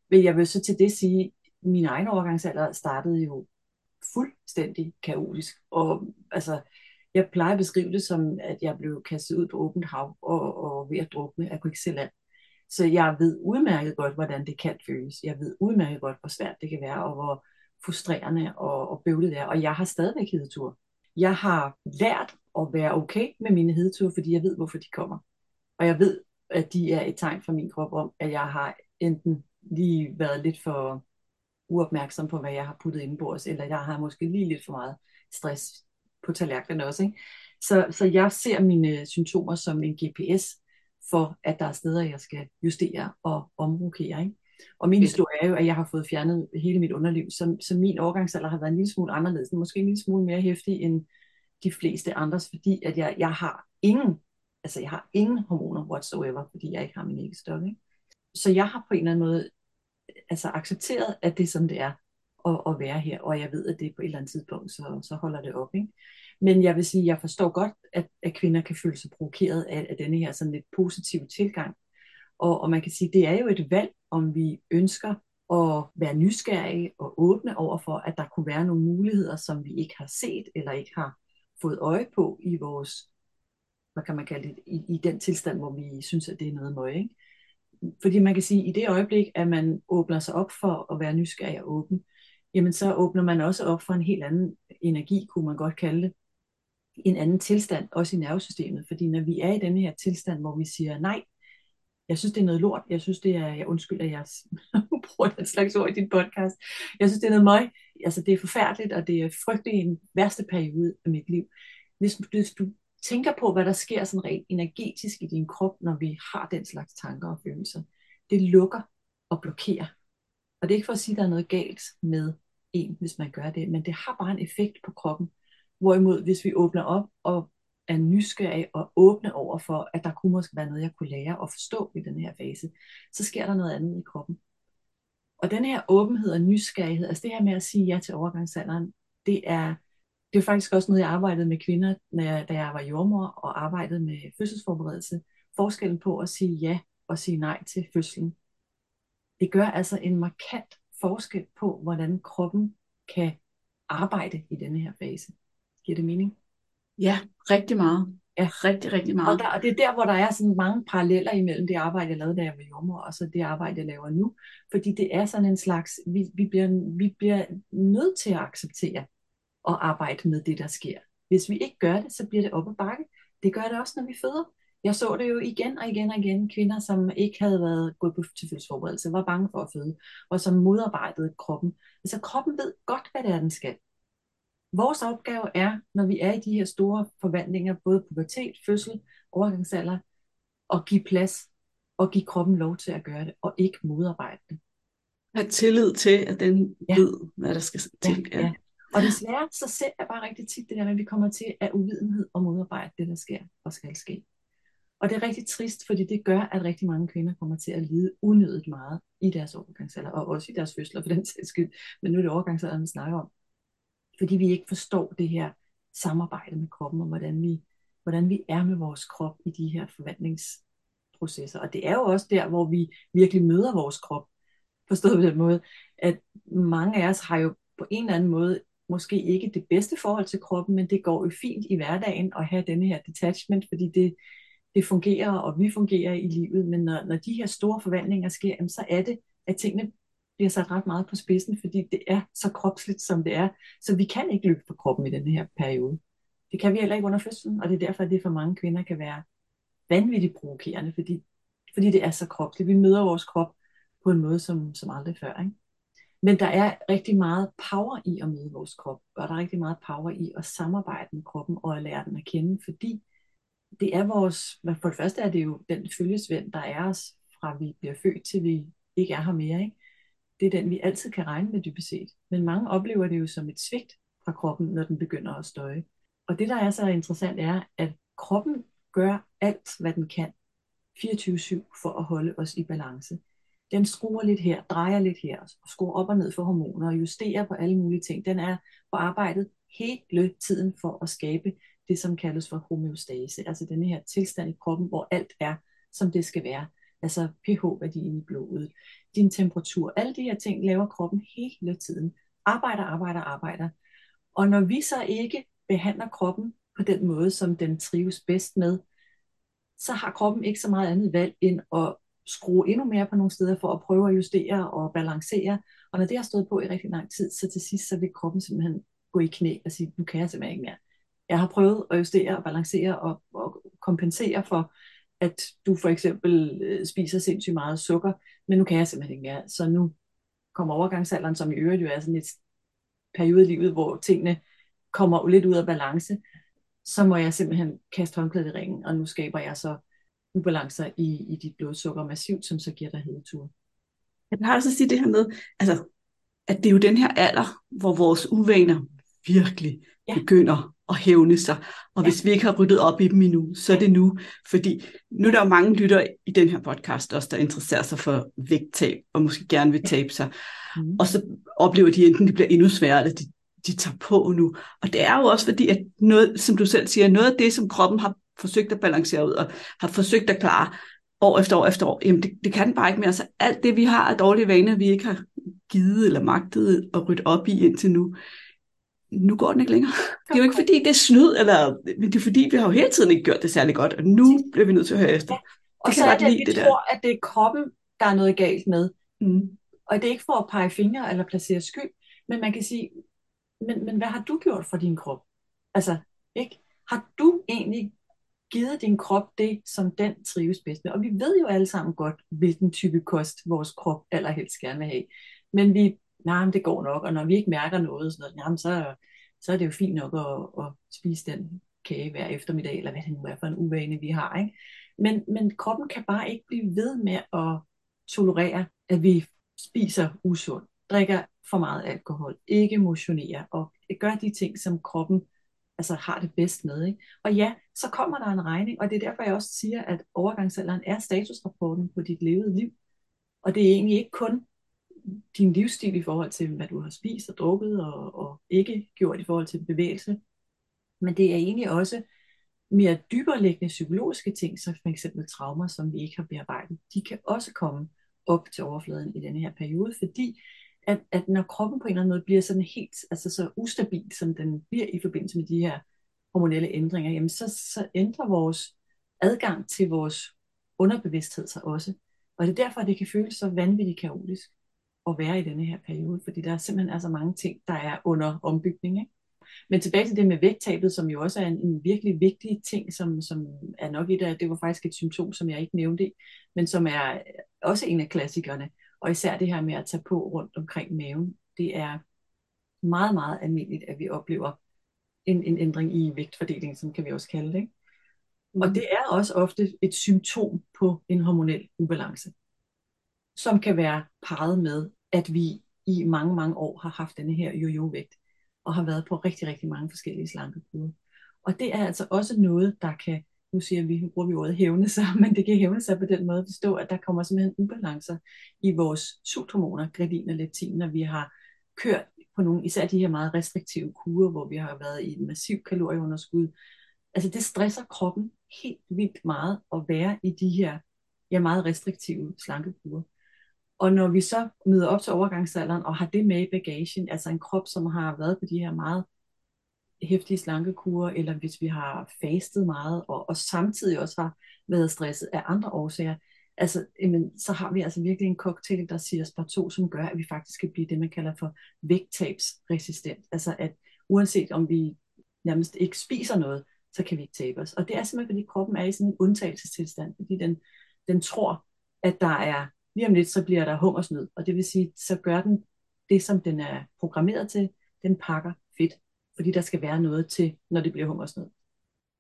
Men jeg vil så til det sige, min egen overgangsalder startede jo fuldstændig kaotisk, og altså, jeg plejer at beskrive det som, at jeg blev kastet ud på åbent hav og, og ved at drukne. Jeg kunne ikke se land. Så jeg ved udmærket godt, hvordan det kan føles. Jeg ved udmærket godt, hvor svært det kan være, og hvor frustrerende og, og bøvlet det er. Og jeg har stadigvæk hedetur. Jeg har lært at være okay med mine hedeture, fordi jeg ved, hvorfor de kommer. Og jeg ved, at de er et tegn fra min krop om, at jeg har enten lige været lidt for uopmærksom på, hvad jeg har puttet ind på os, eller jeg har måske lige lidt for meget stress på tallerkenen også. Ikke? Så, så jeg ser mine symptomer som en GPS for, at der er steder, jeg skal justere og omrokere. Ikke? Og min historie er jo, at jeg har fået fjernet hele mit underliv, så, så min overgangsalder har været en lille smule anderledes, måske en lille smule mere hæftig end de fleste andres, fordi at jeg, jeg har ingen, altså jeg har ingen hormoner whatsoever, fordi jeg ikke har min æggestok. Ikke? Så jeg har på en eller anden måde altså accepteret, at det er sådan, det er at, at være her, og jeg ved, at det på et eller andet tidspunkt, så, så holder det op. Ikke? Men jeg vil sige, at jeg forstår godt, at, at kvinder kan føle sig provokeret af, af denne her sådan lidt positive tilgang. Og, og man kan sige, at det er jo et valg, om vi ønsker at være nysgerrige og åbne over for, at der kunne være nogle muligheder, som vi ikke har set eller ikke har fået øje på i vores, hvad kan man kalde det, i, i den tilstand, hvor vi synes, at det er noget møg. Ikke? Fordi man kan sige, at i det øjeblik, at man åbner sig op for at være nysgerrig og åben, jamen så åbner man også op for en helt anden energi, kunne man godt kalde det, en anden tilstand, også i nervesystemet. Fordi når vi er i denne her tilstand, hvor vi siger, nej, jeg synes, det er noget lort, jeg synes, det er, jeg undskylder, at jeg [laughs] bruger den slags ord i din podcast, jeg synes, det er noget møg, altså det er forfærdeligt, og det er frygteligt en værste periode af mit liv. Hvis, hvis du tænker på, hvad der sker sådan rent energetisk i din krop, når vi har den slags tanker og følelser, det lukker og blokerer. Og det er ikke for at sige, at der er noget galt med en, hvis man gør det, men det har bare en effekt på kroppen. Hvorimod, hvis vi åbner op og er nysgerrige og åbne over for, at der kunne måske være noget, jeg kunne lære og forstå i den her fase, så sker der noget andet i kroppen. Og den her åbenhed og nysgerrighed, altså det her med at sige ja til overgangsalderen, Det er, det er faktisk også noget, jeg arbejdede med kvinder, når jeg, da jeg var jordmor og arbejdede med fødselsforberedelse. Forskellen på at sige ja og sige nej til fødslen. Det gør altså en markant forskel på, hvordan kroppen kan arbejde i denne her fase. Giver det mening? Ja, rigtig meget. Ja, rigtig, rigtig meget. Og, der, og det er der, hvor der er sådan mange paralleller imellem det arbejde, jeg lavede, da jeg var jordmor, og så det arbejde, jeg laver nu. Fordi det er sådan en slags, vi, vi, bliver, vi bliver nødt til at acceptere og arbejde med det, der sker. Hvis vi ikke gør det, så bliver det op ad bakke. Det gør det også, når vi føder. Jeg så det jo igen og igen og igen. Kvinder, som ikke havde været gået på til fødselsforberedelse, var bange for at føde, og som modarbejdede kroppen. Altså kroppen ved godt, hvad det er, den skal. Vores opgave er, når vi er i de her store forvandlinger, både pubertet, fødsel, overgangsalder, at give plads og give kroppen lov til at gøre det, og ikke modarbejde det. Have tillid til, at den ja. ved, hvad der skal til. Ja, ja. Og desværre, så ser jeg bare rigtig tit det der, at vi kommer til at uvidenhed og modarbejde det, der sker og skal ske. Og det er rigtig trist, fordi det gør, at rigtig mange kvinder kommer til at lide unødigt meget i deres overgangsalder, og også i deres fødsler for den sags skyld. Men nu er det overgangsalderen, vi snakker om fordi vi ikke forstår det her samarbejde med kroppen, og hvordan vi, hvordan vi er med vores krop i de her forvandlingsprocesser. Og det er jo også der, hvor vi virkelig møder vores krop, forstået på den måde, at mange af os har jo på en eller anden måde måske ikke det bedste forhold til kroppen, men det går jo fint i hverdagen at have denne her detachment, fordi det, det fungerer, og vi fungerer i livet, men når, når de her store forvandlinger sker, så er det, at tingene bliver sat ret meget på spidsen, fordi det er så kropsligt, som det er. Så vi kan ikke løbe for kroppen i den her periode. Det kan vi heller ikke under fødslen, og det er derfor, at det for mange kvinder kan være vanvittigt provokerende, fordi, fordi det er så kropsligt. Vi møder vores krop på en måde, som, som aldrig før. Ikke? Men der er rigtig meget power i at møde vores krop, og der er rigtig meget power i at samarbejde med kroppen og at lære den at kende, fordi det er vores, for det første er det jo den følgesvend, der er os fra vi bliver født til vi ikke er her mere. Ikke? det er den, vi altid kan regne med dybest set. Men mange oplever det jo som et svigt fra kroppen, når den begynder at støje. Og det, der er så interessant, er, at kroppen gør alt, hvad den kan 24-7 for at holde os i balance. Den skruer lidt her, drejer lidt her, og skruer op og ned for hormoner og justerer på alle mulige ting. Den er på arbejdet hele tiden for at skabe det, som kaldes for homeostase, altså denne her tilstand i kroppen, hvor alt er, som det skal være altså pH-værdien i blodet, din temperatur, alle de her ting laver kroppen hele tiden. Arbejder, arbejder, arbejder. Og når vi så ikke behandler kroppen på den måde, som den trives bedst med, så har kroppen ikke så meget andet valg end at skrue endnu mere på nogle steder for at prøve at justere og balancere. Og når det har stået på i rigtig lang tid, så til sidst så vil kroppen simpelthen gå i knæ og sige, nu kan jeg simpelthen ikke mere. Jeg har prøvet at justere og balancere og, og kompensere for at du for eksempel øh, spiser sindssygt meget sukker, men nu kan jeg simpelthen ikke mere. Så nu kommer overgangsalderen, som i øvrigt jo er sådan et periode i livet, hvor tingene kommer lidt ud af balance, så må jeg simpelthen kaste håndklædet i ringen, og nu skaber jeg så ubalancer i, i dit blodsukker massivt, som så giver dig hedetur. Jeg har også at sige det her med, altså, at det er jo den her alder, hvor vores uvaner virkelig ja. begynder at hævne sig. Og ja. hvis vi ikke har ryddet op i dem endnu, så er det nu. Fordi nu er der jo mange lyttere i den her podcast også, der interesserer sig for vægttab, og måske gerne vil tabe sig. Mm. Og så oplever de enten, det bliver endnu sværere, eller de, de tager på nu. Og det er jo også fordi, at noget, som du selv siger, noget af det, som kroppen har forsøgt at balancere ud, og har forsøgt at klare år efter år efter år, jamen det, det kan bare ikke mere. Så alt det, vi har af dårlige vaner, vi ikke har givet eller magtet at rydde op i indtil nu, nu går den ikke længere. Det er jo ikke fordi, det er snyd, eller, men det er fordi, vi har jo hele tiden ikke gjort det særlig godt, og nu bliver vi nødt til at høre efter. Ja. Og det så er det, at vi det tror, der. at det er kroppen, der er noget galt med. Mm. Og det er ikke for at pege fingre eller placere skyld, men man kan sige, men, men hvad har du gjort for din krop? Altså, ikke? Har du egentlig givet din krop det, som den trives bedst med? Og vi ved jo alle sammen godt, hvilken type kost vores krop allerhelst gerne vil have. Men vi nej, nah, det går nok, og når vi ikke mærker noget, sådan noget, jamen, så, så er det jo fint nok at, at spise den kage hver eftermiddag, eller hvad det nu er for en uvane, vi har. Ikke? Men, men kroppen kan bare ikke blive ved med at tolerere, at vi spiser usundt, drikker for meget alkohol, ikke motionerer, og gør de ting, som kroppen altså, har det bedst med. Ikke? Og ja, så kommer der en regning, og det er derfor, jeg også siger, at overgangsalderen er statusrapporten på dit levede liv. Og det er egentlig ikke kun din livsstil i forhold til, hvad du har spist og drukket og, og ikke gjort i forhold til bevægelse. Men det er egentlig også mere dyberliggende psykologiske ting, så for eksempel traumer, som vi ikke har bearbejdet, de kan også komme op til overfladen i denne her periode, fordi at, at når kroppen på en eller anden måde bliver sådan helt, altså så ustabil, som den bliver i forbindelse med de her hormonelle ændringer, jamen så, så ændrer vores adgang til vores underbevidsthed sig også. Og det er derfor, at det kan føles så vanvittigt kaotisk at være i denne her periode, fordi der simpelthen er så mange ting, der er under ombygning. Ikke? Men tilbage til det med vægttabet, som jo også er en, en virkelig vigtig ting, som, som er nok et af, det var faktisk et symptom, som jeg ikke nævnte, men som er også en af klassikerne. Og især det her med at tage på rundt omkring maven, det er meget, meget almindeligt, at vi oplever en, en ændring i vægtfordelingen, som kan vi også kalde det. Ikke? Mm. Og det er også ofte et symptom på en hormonel ubalance, som kan være parret med, at vi i mange, mange år har haft denne her jojo-vægt, og har været på rigtig, rigtig mange forskellige slankekurer. Og det er altså også noget, der kan, nu siger vi, nu bruger vi ordet hævne sig, [laughs] men det kan hævne sig på den måde at forstå, at der kommer simpelthen ubalancer i vores sulthormoner, gredin og leptin, når vi har kørt på nogle, især de her meget restriktive kurer, hvor vi har været i et massiv kalorieunderskud. Altså det stresser kroppen helt vildt meget at være i de her ja, meget restriktive slankekurer. Og når vi så møder op til overgangsalderen og har det med i bagagen, altså en krop, som har været på de her meget hæftige slankekurer, eller hvis vi har fastet meget, og, og samtidig også har været stresset af andre årsager, altså, jamen, så har vi altså virkelig en cocktail, der siger spar 2, som gør, at vi faktisk kan blive det, man kalder for vægttabsresistent. Altså at uanset om vi nærmest ikke spiser noget, så kan vi ikke tabe os. Og det er simpelthen, fordi kroppen er i sådan en undtagelsestilstand, fordi den, den tror, at der er, lige om lidt, så bliver der hungersnød. Og det vil sige, så gør den det, som den er programmeret til, den pakker fedt, fordi der skal være noget til, når det bliver hungersnød.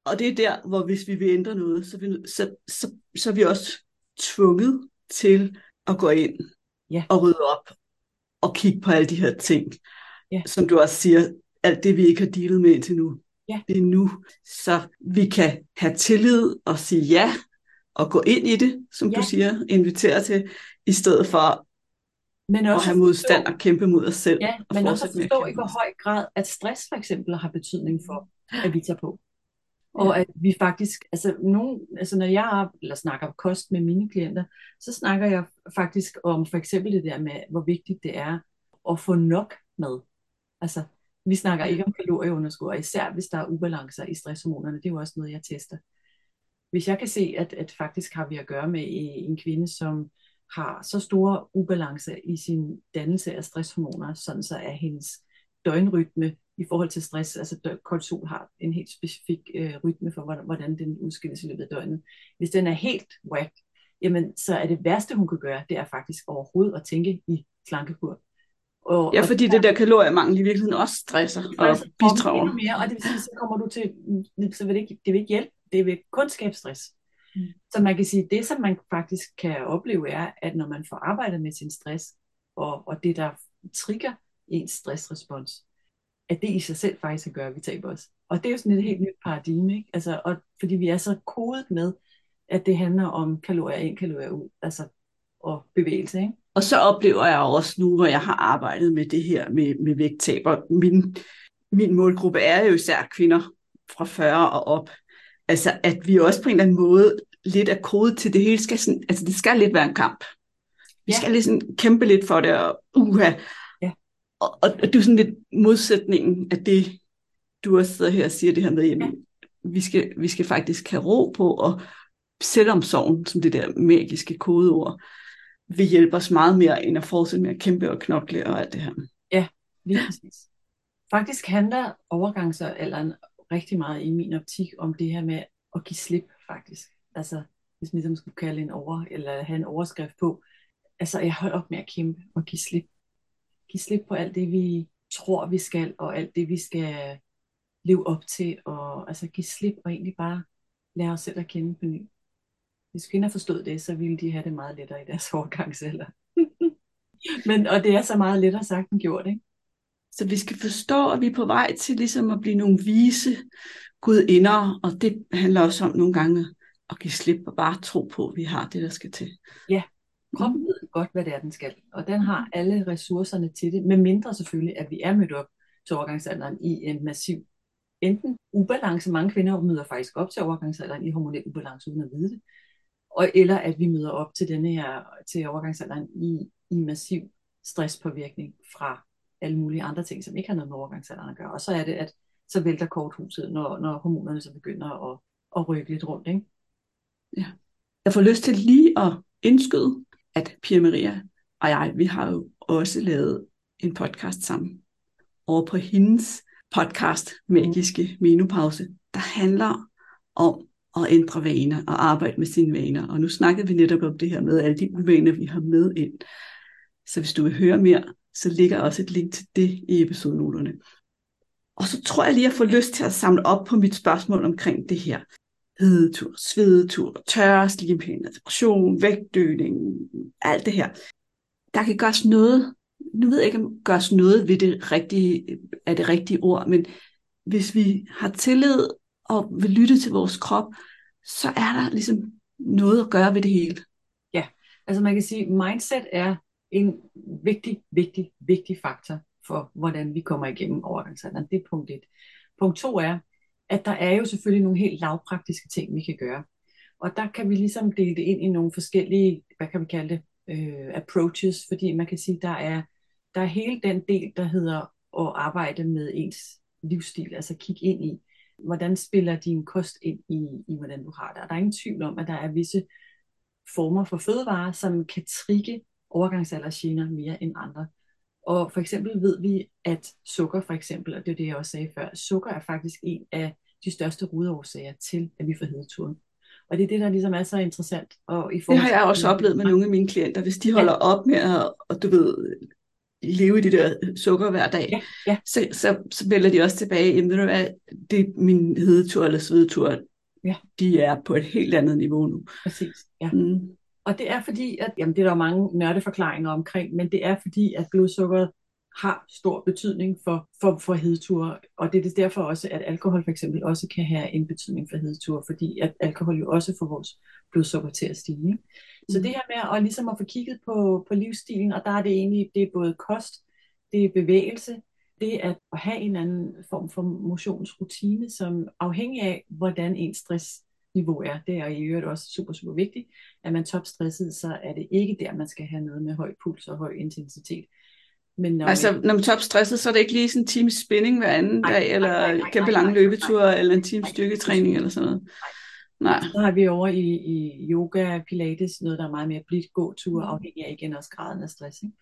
Og det er der, hvor hvis vi vil ændre noget, så, vi, så, så, så er vi også tvunget til at gå ind ja. og rydde op og kigge på alle de her ting, ja. som du også siger, alt det vi ikke har dealet med indtil nu. Ja. Det er nu, så vi kan have tillid og sige ja, og gå ind i det, som ja. du siger, invitere til, i stedet for men også at have modstand forstå, og kæmpe mod os selv. Ja, men også at forstå i hvor høj grad, at stress for eksempel har betydning for, at vi tager på. Og at vi faktisk, altså, nogen, altså når jeg eller snakker om kost med mine klienter, så snakker jeg faktisk om for eksempel det der med, hvor vigtigt det er at få nok mad. Altså, vi snakker ikke om kalorieunderskud, og især hvis der er ubalancer i stresshormonerne, det er jo også noget, jeg tester. Hvis jeg kan se, at, at faktisk har vi at gøre med en kvinde, som har så store ubalancer i sin dannelse af stresshormoner, sådan så er hendes døgnrytme i forhold til stress, altså kortisol har en helt specifik øh, rytme for, hvordan den udskilles i løbet af døgnet. Hvis den er helt whack, jamen så er det værste, hun kan gøre, det er faktisk overhovedet at tænke i slankekur. Og, ja, fordi og, det der kaloriemangel i virkeligheden også stresser og bidrager. mere, og det vil sige, så kommer du til, så vil det ikke, det vil ikke hjælpe, det vil kun skabe stress. Mm. Så man kan sige, det som man faktisk kan opleve er, at når man får arbejdet med sin stress, og, og det der trigger ens stressrespons, at det i sig selv faktisk kan gøre, at vi taber os. Og det er jo sådan et helt nyt paradigme, ikke? Altså, og, fordi vi er så kodet med, at det handler om kalorier ind, kalorier ud, altså, og bevægelse. Ikke? Og så oplever jeg også nu, hvor jeg har arbejdet med det her med, med vægttab, min, min målgruppe er jo især kvinder fra 40 og op. Altså, at vi også på en eller anden måde lidt er kodet til det hele. Skal sådan, altså, det skal lidt være en kamp. Vi ja. skal ligesom kæmpe lidt for det, og uha, og, og det er sådan lidt modsætningen af det, du også sidder her og siger det her med, jamen, vi, skal, vi skal faktisk have ro på, og selvomsorgen, som det der magiske kodeord, vil hjælpe os meget mere, end at fortsætte med at kæmpe og knokle og alt det her. Ja, lige præcis. Faktisk handler overgangsalderen rigtig meget i min optik om det her med at give slip, faktisk. Altså, hvis man ligesom skulle kalde en over, eller have en overskrift på, altså jeg holder op med at kæmpe og give slip give slip på alt det, vi tror, vi skal, og alt det, vi skal leve op til, og altså give slip og egentlig bare lære os selv at kende på ny. Hvis kvinder forstod det, så ville de have det meget lettere i deres [laughs] overgangsalder. [laughs] Men, og det er så meget lettere sagt end gjort, ikke? Så vi skal forstå, at vi er på vej til ligesom at blive nogle vise gudinder, og det handler også om nogle gange at give slip og bare tro på, at vi har det, der skal til. Ja, Kroppen mm. ved godt, hvad det er, den skal. Og den har alle ressourcerne til det, med mindre selvfølgelig, at vi er mødt op til overgangsalderen i en massiv enten ubalance, mange kvinder møder faktisk op til overgangsalderen i hormonel ubalance uden at vide det, og, eller at vi møder op til denne her, til overgangsalderen i, i massiv stresspåvirkning fra alle mulige andre ting, som ikke har noget med overgangsalderen at gøre. Og så er det, at så vælter korthuset, når, når hormonerne så begynder at, at rykke lidt rundt. Ikke? Ja. Jeg får lyst til lige at indskyde, at Pia Maria og jeg, vi har jo også lavet en podcast sammen over på hendes podcast, Magiske Menopause, der handler om at ændre vaner og arbejde med sine vaner. Og nu snakkede vi netop om det her med alle de uvaner, vi har med ind. Så hvis du vil høre mere, så ligger også et link til det i episodenoterne. Og så tror jeg lige, at jeg får lyst til at samle op på mit spørgsmål omkring det her. Hedetur, svedetur, tørre slimhinder, depression, vægtdøgning, alt det her. Der kan gøres noget nu ved jeg ikke, om gøres noget ved det rigtige, er det rigtige ord, men hvis vi har tillid og vil lytte til vores krop, så er der ligesom noget at gøre ved det hele. Ja, altså man kan sige, mindset er en vigtig, vigtig, vigtig faktor for, hvordan vi kommer igennem overgangsalderen. Det er punkt et. Punkt to er, at der er jo selvfølgelig nogle helt lavpraktiske ting, vi kan gøre. Og der kan vi ligesom dele det ind i nogle forskellige, hvad kan vi kalde det, øh, approaches, fordi man kan sige, der er der er hele den del, der hedder at arbejde med ens livsstil, altså kigge ind i, hvordan spiller din kost ind i, i hvordan du har det. Og der er ingen tvivl om, at der er visse former for fødevarer, som kan trigge overgangsaldersgener mere end andre. Og for eksempel ved vi, at sukker for eksempel, og det er det, jeg også sagde før, sukker er faktisk en af de største rudårsager til, at vi får hedeturen. Og det er det, der ligesom er så interessant. Og i det har jeg også oplevet med nogle af mine klienter. Hvis de holder ja. op med at, og du ved, leve i det der sukker hver dag, ja, ja. Så, så, så vælger de også tilbage, jamen ved du hvad, det er min hedetur eller svedetur, ja. de er på et helt andet niveau nu. Præcis, ja. Mm. Og det er fordi, at, jamen det er der mange nørdeforklaringer omkring, men det er fordi, at blodsukkeret har stor betydning for, for, for hedeture, og det er derfor også, at alkohol for eksempel også kan have en betydning for hedeture, fordi at alkohol jo også får vores blodsukker til at stige. Ikke? Så mm. det her med at, ligesom at få kigget på, på livsstilen, og der er det egentlig, det er både kost, det er bevægelse, det at have en anden form for motionsrutine, som afhængig af, hvordan ens stressniveau er, det er i øvrigt også super, super vigtigt. Er man topstresset, så er det ikke der, man skal have noget med høj puls og høj intensitet. Men når altså, vi... når man er topstresset, så er det ikke lige sådan en time spinning hver anden nej, dag, eller nej, nej, nej, kæmpe lange løbeture, eller en time styrketræning, eller sådan noget. Nej. Så har vi over i, i yoga, pilates, noget der er meget mere blidt gåtur, mm. afhængig af igen også graden af stress. Ikke?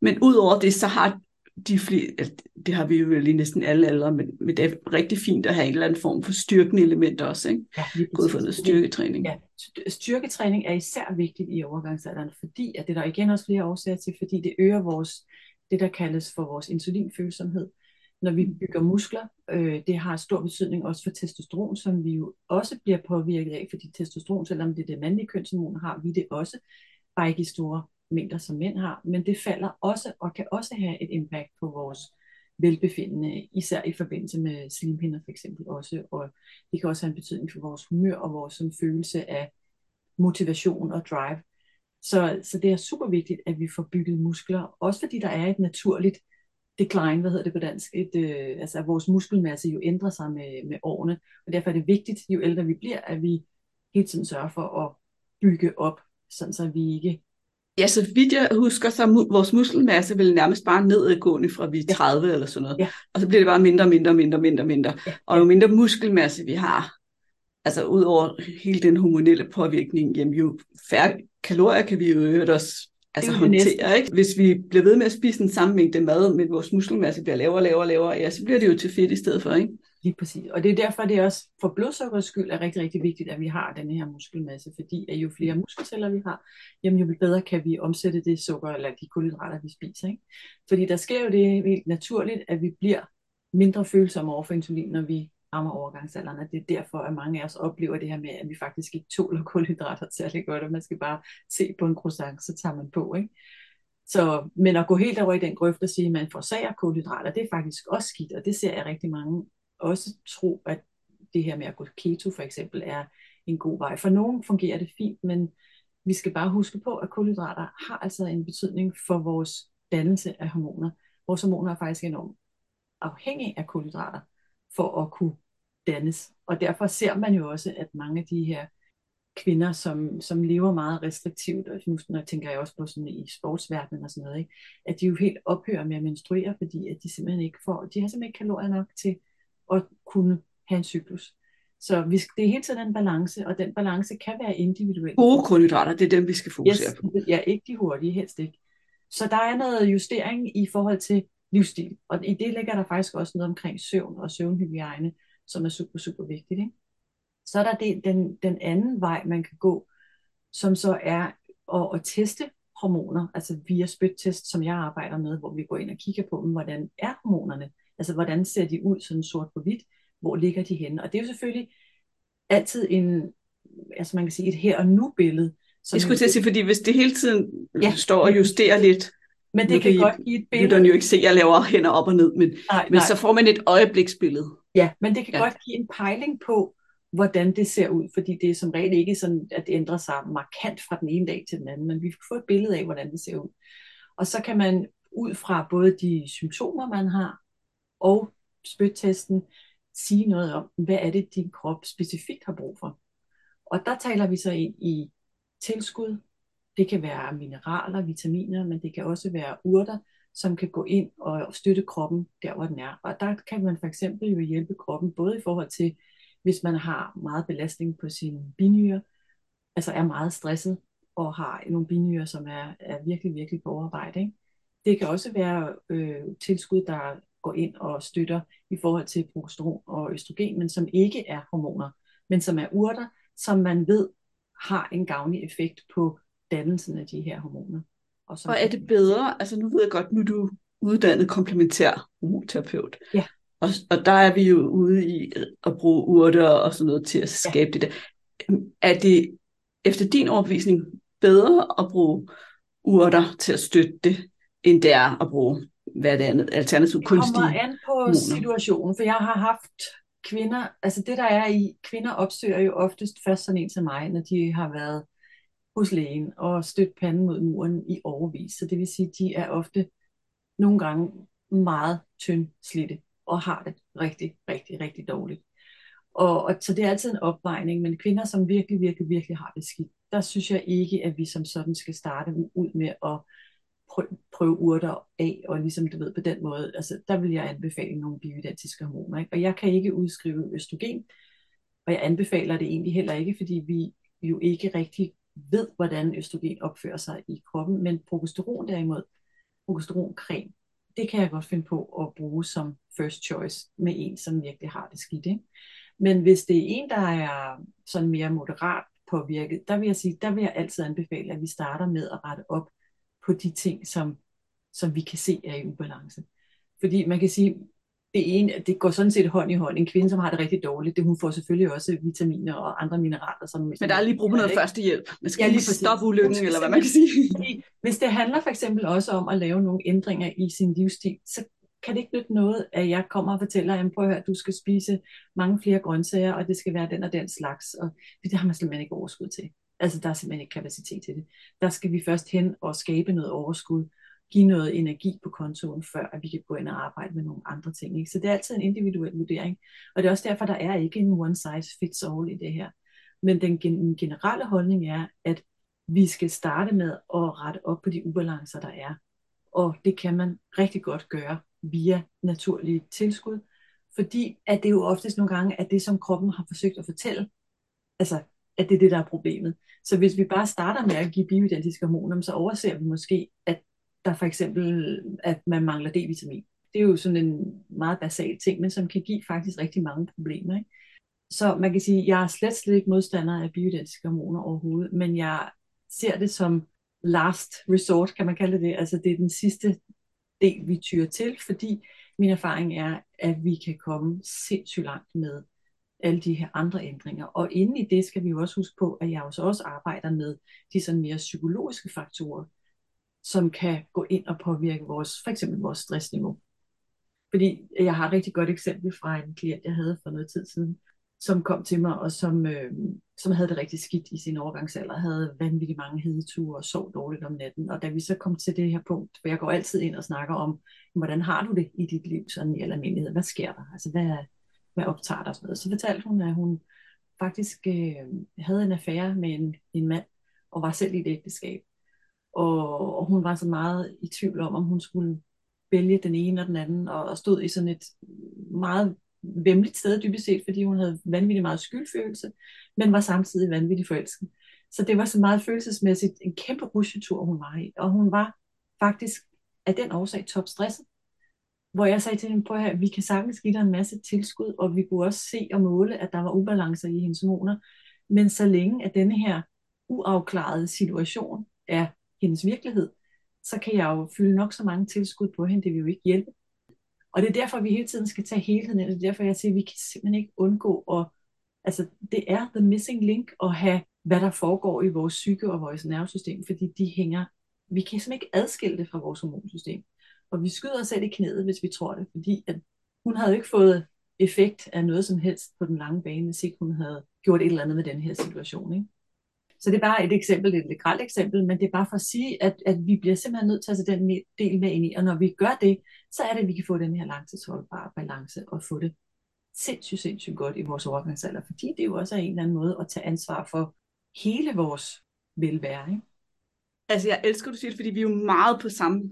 Men udover det, så har de flere, det har vi jo lige næsten alle aldre, men, men det er rigtig fint at have en eller anden form for styrkende element også, ikke? Ja, Gået for noget styrketræning. Ja, styrketræning er især vigtigt i overgangsalderen, fordi at det er der igen også flere årsager til, fordi det øger vores, det der kaldes for vores insulinfølsomhed når vi bygger muskler. Øh, det har stor betydning også for testosteron, som vi jo også bliver påvirket af, fordi testosteron, selvom det er det mandlige kønshormon, har vi det også, bare ikke i store mængder, som mænd har, men det falder også og kan også have et impact på vores velbefindende, især i forbindelse med slimhinder for eksempel også, og det kan også have en betydning for vores humør og vores sådan, følelse af motivation og drive. Så, så det er super vigtigt, at vi får bygget muskler, også fordi der er et naturligt decline, hvad hedder det på dansk, et, øh, altså at vores muskelmasse jo ændrer sig med, med årene, og derfor er det vigtigt, jo ældre vi bliver, at vi hele tiden sørger for at bygge op, sådan så vi ikke Ja, så vidt jeg husker, så mu- vores muskelmasse vil nærmest bare nedadgående fra vi er 30 ja. eller sådan noget. Ja. Og så bliver det bare mindre, mindre, mindre, mindre, mindre. Ja. Og jo mindre muskelmasse vi har, altså ud over hele den hormonelle påvirkning, jamen jo færre kalorier kan vi jo øve os altså håndtere. Ikke? Hvis vi bliver ved med at spise den samme mængde mad, men vores muskelmasse bliver lavere, lavere, lavere, ja, så bliver det jo til fedt i stedet for. Ikke? Lige præcis. Og det er derfor, det er også for blodsukkerets skyld er rigtig, rigtig vigtigt, at vi har den her muskelmasse, fordi at jo flere muskelceller vi har, jamen jo bedre kan vi omsætte det sukker eller de kulhydrater, vi spiser. Ikke? Fordi der sker jo det helt naturligt, at vi bliver mindre følsomme over for insulin, når vi rammer overgangsalderen, at det er derfor, at mange af os oplever det her med, at vi faktisk ikke tåler kulhydrater særlig godt, og man skal bare se på en croissant, så tager man på, ikke? Så, men at gå helt over i den grøft og sige, at man forsager kulhydrater, det er faktisk også skidt, og det ser jeg rigtig mange også tro, at det her med at gå keto for eksempel er en god vej. For nogen fungerer det fint, men, vi skal bare huske på, at kulhydrater har altså en betydning for vores dannelse af hormoner. Vores hormoner er faktisk enormt afhængige af kulhydrater for at kunne dannes. Og derfor ser man jo også, at mange af de her kvinder, som, som lever meget restriktivt, og nu tænker jeg også på sådan i sportsverdenen og sådan noget, ikke? at de jo helt ophører med at menstruere, fordi at de simpelthen ikke får, de har simpelthen ikke kalorier nok til at kunne have en cyklus. Så vi skal, det er hele tiden en balance, og den balance kan være individuel. Gode kulhydrater, det er dem, vi skal fokusere yes, på. Ja, ikke de hurtige, helst ikke. Så der er noget justering i forhold til livsstil, og i det ligger der faktisk også noget omkring søvn og søvnhygiejne, som er super, super vigtigt. Ikke? Så er der det, den, den anden vej, man kan gå, som så er at, at teste hormoner, altså via spyttest, som jeg arbejder med, hvor vi går ind og kigger på dem, hvordan er hormonerne, altså hvordan ser de ud sådan sort på hvidt, hvor ligger de henne, og det er jo selvfølgelig altid en, altså man kan sige et her og nu billede. Som jeg skulle til at sige, fordi hvis det hele tiden ja, står og justerer lidt, men det kan I, godt give et billede. Lytteren jo ikke se, at jeg laver hænder op og ned, men, nej, men nej. så får man et øjebliksbillede. Ja, men det kan ja. godt give en pejling på, hvordan det ser ud, fordi det er som regel ikke sådan, at det ændrer sig markant fra den ene dag til den anden, men vi får et billede af, hvordan det ser ud. Og så kan man ud fra både de symptomer, man har, og spyttesten, sige noget om, hvad er det, din krop specifikt har brug for. Og der taler vi så ind i tilskud. Det kan være mineraler, vitaminer, men det kan også være urter, som kan gå ind og støtte kroppen der, hvor den er. Og der kan man for eksempel jo hjælpe kroppen, både i forhold til, hvis man har meget belastning på sine binyrer, altså er meget stresset og har nogle binyrer, som er, er virkelig, virkelig på overarbejde. Ikke? Det kan også være øh, tilskud, der går ind og støtter i forhold til progesteron og østrogen, men som ikke er hormoner, men som er urter, som man ved har en gavnlig effekt på dannelsen af de her hormoner. Og, og er det bedre, altså nu ved jeg godt, nu er du uddannet komplementær hormonterapeut. Ja. Og, og der er vi jo ude i at bruge urter og sådan noget til at skabe ja. det der. Er det efter din overbevisning bedre at bruge urter til at støtte det, end det er at bruge hvad det andet, alternativ kunstige Det kommer an på hormoner. situationen, for jeg har haft kvinder, altså det der er i, kvinder opsøger jo oftest først sådan en til mig, når de har været hos lægen og støtte panden mod muren i overvis. Så det vil sige, at de er ofte nogle gange meget tynd slidte og har det rigtig, rigtig, rigtig dårligt. Og, og så det er altid en opvejning, men kvinder, som virkelig, virkelig, virkelig har det skidt, der synes jeg ikke, at vi som sådan skal starte ud med at prøve urter af, og ligesom du ved på den måde, altså der vil jeg anbefale nogle bioidentiske hormoner. Ikke? Og jeg kan ikke udskrive østrogen, og jeg anbefaler det egentlig heller ikke, fordi vi jo ikke rigtig ved, hvordan østrogen opfører sig i kroppen, men progesteron derimod, progesteroncreme, det kan jeg godt finde på at bruge som first choice med en, som virkelig har det skidt. Ikke? Men hvis det er en, der er sådan mere moderat påvirket, der vil jeg sige, der vil jeg altid anbefale, at vi starter med at rette op på de ting, som, som vi kan se er i ubalance. Fordi man kan sige, det ene, det går sådan set hånd i hånd. En kvinde, som har det rigtig dårligt, det, hun får selvfølgelig også vitaminer og andre mineraler. Som, Men der er lige brug for noget førstehjælp. Man skal ja, lige stoppe ulykken, eller hvad man kan sige. [laughs] Hvis det handler for eksempel også om at lave nogle ændringer i sin livsstil, så kan det ikke nytte noget, at jeg kommer og fortæller, at prøv at høre, du skal spise mange flere grøntsager, og det skal være den og den slags. Og det har man simpelthen ikke overskud til. Altså, der er simpelthen ikke kapacitet til det. Der skal vi først hen og skabe noget overskud, give noget energi på kontoen, før at vi kan gå ind og arbejde med nogle andre ting. Ikke? Så det er altid en individuel vurdering. Og det er også derfor, der er ikke en one size fits all i det her. Men den generelle holdning er, at vi skal starte med at rette op på de ubalancer, der er. Og det kan man rigtig godt gøre via naturlige tilskud, fordi at det jo oftest nogle gange er det, som kroppen har forsøgt at fortælle, altså at det er det, der er problemet. Så hvis vi bare starter med at give bioidentiske hormoner, så overser vi måske, at der for eksempel, at man mangler D-vitamin. Det er jo sådan en meget basal ting, men som kan give faktisk rigtig mange problemer. Ikke? Så man kan sige, at jeg er slet, slet ikke modstander af bioidentiske hormoner overhovedet, men jeg ser det som last resort, kan man kalde det. Altså det er den sidste del, vi tyrer til, fordi min erfaring er, at vi kan komme sindssygt langt med alle de her andre ændringer. Og inden i det skal vi jo også huske på, at jeg også, også arbejder med de sådan mere psykologiske faktorer, som kan gå ind og påvirke vores, for eksempel vores stressniveau. Fordi jeg har et rigtig godt eksempel fra en klient, jeg havde for noget tid siden, som kom til mig, og som, øh, som havde det rigtig skidt i sin overgangsalder, havde vanvittigt mange hedeture og sov dårligt om natten. Og da vi så kom til det her punkt, for jeg går altid ind og snakker om, hvordan har du det i dit liv, sådan i almindelighed? Hvad sker der? Altså, hvad, hvad optager dig? Sådan noget. Så fortalte hun, at hun faktisk øh, havde en affære med en, en mand, og var selv i et ægteskab. Og, og hun var så meget i tvivl om, om hun skulle vælge den ene og den anden, og, og stod i sådan et meget vemmeligt sted dybest set, fordi hun havde vanvittigt meget skyldfølelse, men var samtidig vanvittigt forelsket. Så det var så meget følelsesmæssigt en kæmpe rusjetur, hun var i. Og hun var faktisk af den årsag topstresset. Hvor jeg sagde til hende, prøv at vi kan sagtens give dig en masse tilskud, og vi kunne også se og måle, at der var ubalancer i hendes hormoner. Men så længe at denne her uafklarede situation er hendes virkelighed, så kan jeg jo fylde nok så mange tilskud på hende, det vil jo ikke hjælpe. Og det er derfor, vi hele tiden skal tage helheden ind, og det er derfor, jeg siger, at vi kan simpelthen ikke undgå at, altså det er the missing link at have, hvad der foregår i vores psyke og vores nervesystem, fordi de hænger, vi kan simpelthen ikke adskille det fra vores hormonsystem. Og vi skyder os selv i knæet, hvis vi tror det, fordi at hun havde jo ikke fået effekt af noget som helst på den lange bane, hvis ikke hun havde gjort et eller andet med den her situation. Ikke? Så det er bare et eksempel, et legalt eksempel, men det er bare for at sige, at, at vi bliver simpelthen nødt til at tage den del med ind i, og når vi gør det, så er det, at vi kan få den her langtidsholdbare balance og få det sindssygt, sindssygt godt i vores overgangsalder, fordi det jo også er en eller anden måde at tage ansvar for hele vores velvære. Ikke? Altså jeg elsker, du siger det, fordi vi er jo meget på samme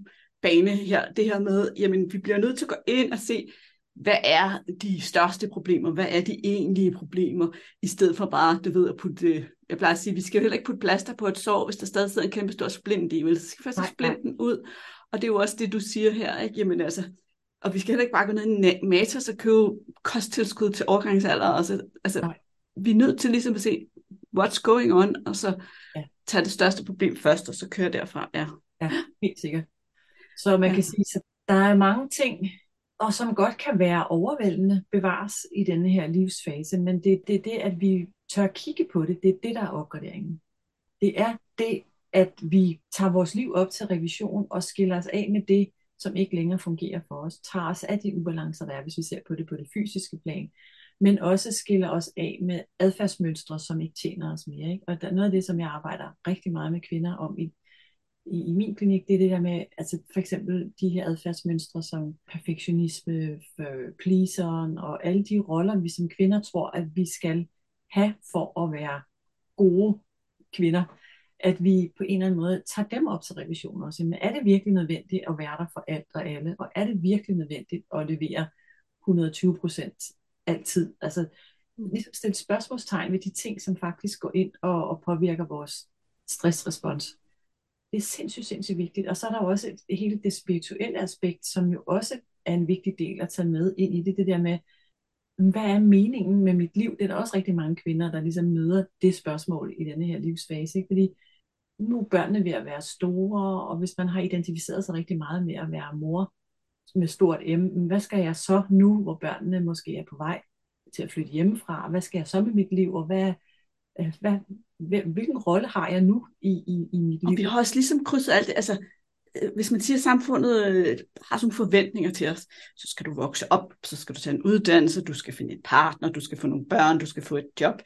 bane her. Det her med, jamen vi bliver nødt til at gå ind og se, hvad er de største problemer, hvad er de egentlige problemer, i stedet for bare, du ved, at putte, jeg plejer at sige, vi skal jo heller ikke putte plaster på et sår, hvis der stadig sidder en kæmpe stor splint i, vel? så skal vi først splinte den ud, og det er jo også det, du siger her, ikke? Jamen altså, og vi skal heller ikke bare gå ned i Matas og købe kosttilskud til overgangsalder, altså, altså Nej. vi er nødt til ligesom at se, what's going on, og så ja. tage det største problem først, og så køre derfra, ja. Ja, helt sikkert. Så man ja. kan sige, at der er mange ting, og som godt kan være overvældende bevares i denne her livsfase, men det er det, det, at vi tør kigge på det, det er det, der er opgraderingen. Det er det, at vi tager vores liv op til revision og skiller os af med det, som ikke længere fungerer for os, tager os af de ubalancer, der er, hvis vi ser på det på det fysiske plan, men også skiller os af med adfærdsmønstre, som ikke tjener os mere. Ikke? Og der er noget af det, som jeg arbejder rigtig meget med kvinder om i i, i min klinik, det er det der med, altså for eksempel de her adfærdsmønstre som perfektionisme, pleaseren og alle de roller, vi som kvinder tror, at vi skal have for at være gode kvinder, at vi på en eller anden måde tager dem op til revision også. Men er det virkelig nødvendigt at være der for alt og alle? Og er det virkelig nødvendigt at levere 120 procent altid? Altså ligesom stille spørgsmålstegn ved de ting, som faktisk går ind og, og påvirker vores stressrespons det er sindssygt, sindssygt vigtigt. Og så er der jo også et, hele det spirituelle aspekt, som jo også er en vigtig del at tage med ind i det, det der med, hvad er meningen med mit liv? Det er der også rigtig mange kvinder, der ligesom møder det spørgsmål i denne her livsfase, ikke? fordi nu er børnene ved at være store, og hvis man har identificeret sig rigtig meget med at være mor med stort M, hvad skal jeg så nu, hvor børnene måske er på vej til at flytte hjemmefra? Hvad skal jeg så med mit liv, og hvad, Øh, hvad, hvilken rolle har jeg nu i, i, i mit liv? Og vi har også ligesom krydset alt det, altså hvis man siger, at samfundet øh, har sådan forventninger til os, så skal du vokse op, så skal du tage en uddannelse, du skal finde en partner, du skal få nogle børn, du skal få et job.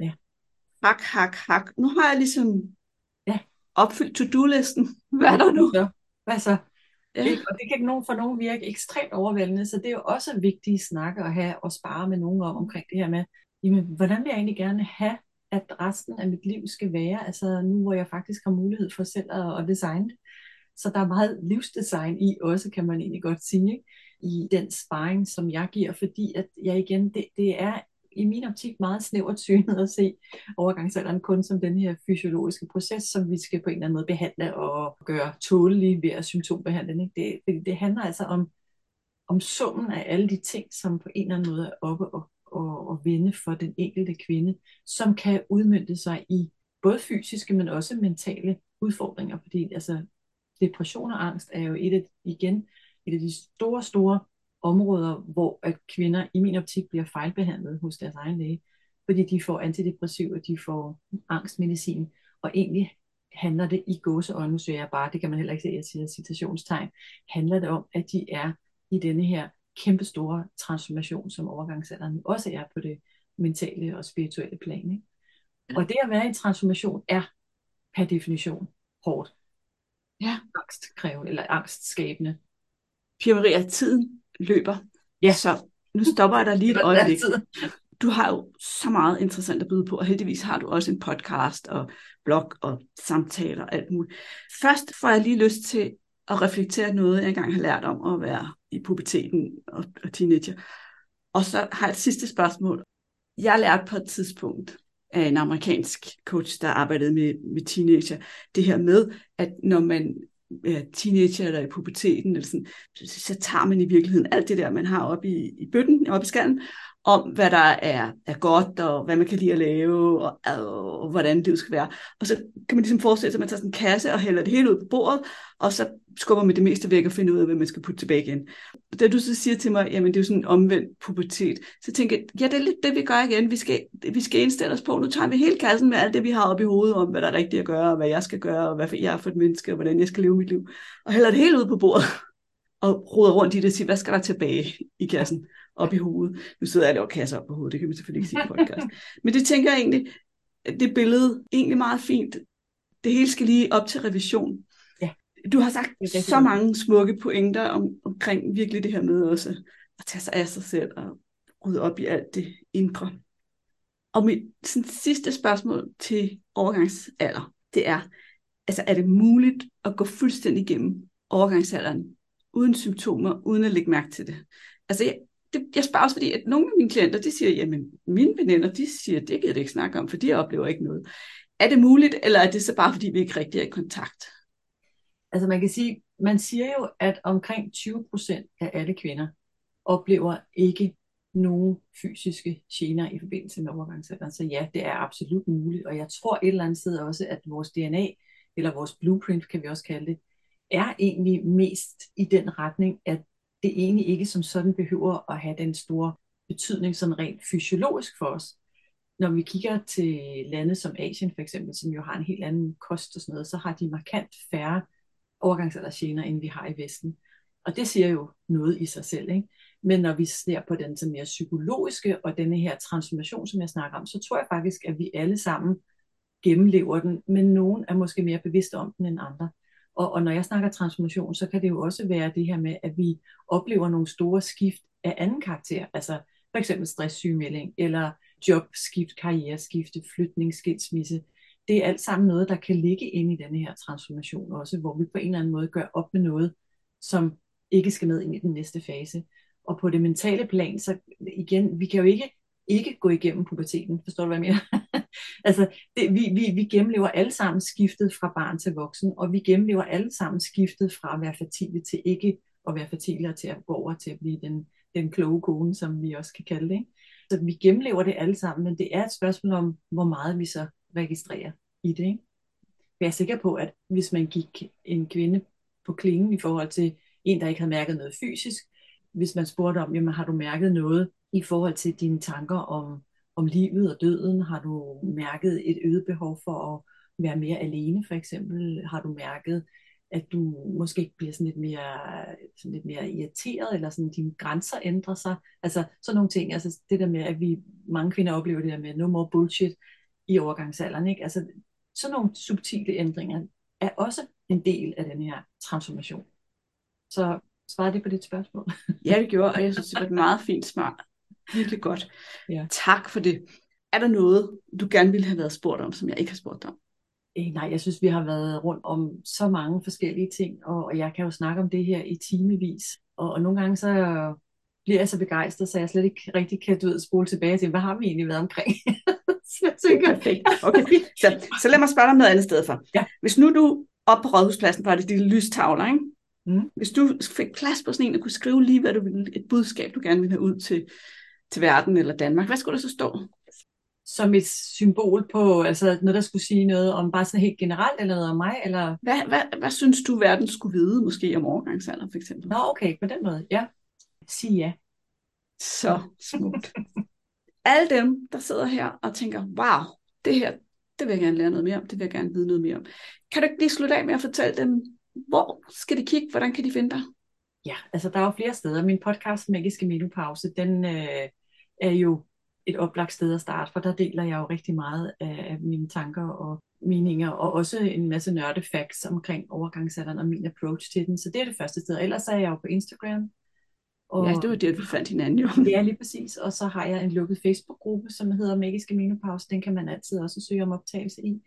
Ja. Hak, hak, hak. Nu har jeg ligesom ja. opfyldt to-do-listen. Hvad er der nu? Hvad så? Ja. Og det kan nogen for nogen virke ekstremt overvældende, så det er jo også vigtige snakke at have og spare med nogen om omkring det her med, jamen, hvordan vil jeg egentlig gerne have at resten af mit liv skal være, altså nu hvor jeg faktisk har mulighed for selv at, at designe det. Så der er meget livsdesign i også, kan man egentlig godt sige, ikke? i den sparring, som jeg giver, fordi at jeg igen, det, det er i min optik meget snævert synet at se overgangsalderen kun som den her fysiologiske proces, som vi skal på en eller anden måde behandle og gøre tålelig ved at symptombehandle. Ikke? Det, det, det handler altså om, om summen af alle de ting, som på en eller anden måde er oppe og og, og vinde for den enkelte kvinde, som kan udmynde sig i både fysiske, men også mentale udfordringer, fordi altså, depression og angst er jo et af, igen et af de store, store områder, hvor at kvinder i min optik bliver fejlbehandlet hos deres egen læge, fordi de får antidepressiv, og de får angstmedicin, og egentlig handler det i gåseånden, så jeg bare, det kan man heller ikke se, jeg siger citationstegn, handler det om, at de er i denne her kæmpe store transformation, som overgangsalderen også er på det mentale og spirituelle plan. Ikke? Og det at være i transformation er per definition hårdt. Ja. Angstkrævende eller angstskabende. Pia Maria, tiden løber. Ja. Så nu stopper jeg dig lige et øjeblik. Du har jo så meget interessant at byde på, og heldigvis har du også en podcast og blog og samtaler og alt muligt. Først får jeg lige lyst til at reflektere noget, jeg engang har lært om at være i puberteten og, og teenager. Og så har jeg et sidste spørgsmål. Jeg lærte på et tidspunkt af en amerikansk coach, der arbejdede med, med teenager, det her med, at når man er teenager eller i puberteten, eller sådan, så, så tager man i virkeligheden alt det der, man har oppe i, i bøtten, oppe i skallen, om hvad der er, er godt, og hvad man kan lide at lave, og, og hvordan det skal være. Og så kan man ligesom forestille sig, at man tager sådan en kasse og hælder det hele ud på bordet, og så skubber man det meste væk og finder ud af, hvad man skal putte tilbage igen. Da du så siger til mig, jamen det er jo sådan en omvendt pubertet, så tænker jeg, ja, det er lidt det, vi gør igen. Vi skal, vi skal indstille os på, nu tager vi hele kassen med alt det, vi har oppe i hovedet om, hvad der er rigtigt at gøre, og hvad jeg skal gøre, og hvad jeg er for et menneske, og hvordan jeg skal leve mit liv. Og hælder det hele ud på bordet, [laughs] og roder rundt i det og siger, hvad skal der tilbage i kassen? Op i hovedet. Nu sidder jeg og laver kasser op på hovedet, det kan man selvfølgelig ikke sige i podcast. [laughs] Men det tænker jeg egentlig, det billede egentlig meget fint. Det hele skal lige op til revision. Ja. Du har sagt så mange smukke pointer om, omkring virkelig det her med også at tage sig af sig selv og rydde op i alt det indre. Og mit sådan, sidste spørgsmål til overgangsalder, det er, altså er det muligt at gå fuldstændig igennem overgangsalderen uden symptomer, uden at lægge mærke til det? Altså jeg, det, jeg spørger også, fordi at nogle af mine klienter, de siger, jamen mine veninder, de siger, det gider det ikke snakke om, for de oplever ikke noget. Er det muligt, eller er det så bare, fordi vi ikke rigtig er i kontakt? Altså man kan sige, man siger jo, at omkring 20% af alle kvinder oplever ikke nogen fysiske gener i forbindelse med overgangsalderen. Så ja, det er absolut muligt. Og jeg tror et eller andet sted også, at vores DNA, eller vores blueprint, kan vi også kalde det, er egentlig mest i den retning, at det egentlig ikke som sådan behøver at have den store betydning sådan rent fysiologisk for os. Når vi kigger til lande som Asien for eksempel, som jo har en helt anden kost og sådan noget, så har de markant færre overgangsaldersgener, end vi har i Vesten. Og det siger jo noget i sig selv. Ikke? Men når vi ser på den så mere psykologiske og denne her transformation, som jeg snakker om, så tror jeg faktisk, at vi alle sammen gennemlever den, men nogen er måske mere bevidste om den end andre. Og, og når jeg snakker transformation, så kan det jo også være det her med, at vi oplever nogle store skift af anden karakter, altså for eksempel stresssygemelding, eller jobskift, karriereskifte, flytning, skilsmisse. Det er alt sammen noget, der kan ligge inde i denne her transformation også, hvor vi på en eller anden måde gør op med noget, som ikke skal med ind i den næste fase. Og på det mentale plan, så igen, vi kan jo ikke ikke gå igennem puberteten. Forstår du, hvad jeg mener? Altså, det, vi, vi, vi gennemlever alle sammen skiftet fra barn til voksen, og vi gennemlever alle sammen skiftet fra at være fertile til ikke at være fertile, og til at gå over til at blive den, den kloge kone, som vi også kan kalde det. Ikke? Så vi gennemlever det alle sammen, men det er et spørgsmål om, hvor meget vi så registrerer i det. Ikke? Jeg er sikker på, at hvis man gik en kvinde på klingen i forhold til en, der ikke havde mærket noget fysisk, hvis man spurgte om, jamen har du mærket noget i forhold til dine tanker om, om livet og døden? Har du mærket et øget behov for at være mere alene for eksempel? Har du mærket, at du måske bliver sådan lidt mere, sådan lidt mere irriteret, eller sådan dine grænser ændrer sig? Altså sådan nogle ting, altså det der med, at vi, mange kvinder oplever det der med no more bullshit i overgangsalderen, ikke? Altså sådan nogle subtile ændringer er også en del af den her transformation. Så svarede det på dit spørgsmål? Ja, det gjorde, og jeg synes, det var et meget fint svar. Virkelig godt. Ja. Tak for det. Er der noget, du gerne ville have været spurgt om, som jeg ikke har spurgt om? Eh, nej, jeg synes, vi har været rundt om så mange forskellige ting, og, og jeg kan jo snakke om det her i timevis. Og, og nogle gange så bliver jeg så begejstret, så jeg slet ikke rigtig kan du ved, spole tilbage til, hvad har vi egentlig været omkring? [laughs] så jeg tænker, Perfekt. Okay. Så, så lad mig spørge dig om noget andet sted for. Ja. Hvis nu du op på Rådhuspladsen var det de lystavler, ikke? Mm. Hvis du fik plads på sådan en, og kunne skrive lige, hvad du ville, et budskab, du gerne ville have ud til, til verden eller Danmark, hvad skulle der så stå? som et symbol på, altså noget, der skulle sige noget om bare sådan helt generelt, eller noget om mig, eller... Hvad, hvad, hvad synes du, verden skulle vide, måske om overgangsalder, for eksempel? Nå, okay, på den måde, ja. Sig ja. Så smukt. Alle dem, der sidder her og tænker, wow, det her, det vil jeg gerne lære noget mere om, det vil jeg gerne vide noget mere om. Kan du ikke lige slutte af med at fortælle dem, hvor skal de kigge, hvordan kan de finde dig? Ja, altså der er jo flere steder. Min podcast, Magiske Menopause, den øh, er jo et oplagt sted at starte, for der deler jeg jo rigtig meget af, mine tanker og meninger, og også en masse nørde facts omkring overgangsalderen og min approach til den. Så det er det første sted. Ellers er jeg jo på Instagram. Og, ja, det var det, vi fandt hinanden jo. Ja, lige præcis. Og så har jeg en lukket Facebook-gruppe, som hedder Magiske Menopause. Den kan man altid også søge om optagelse i.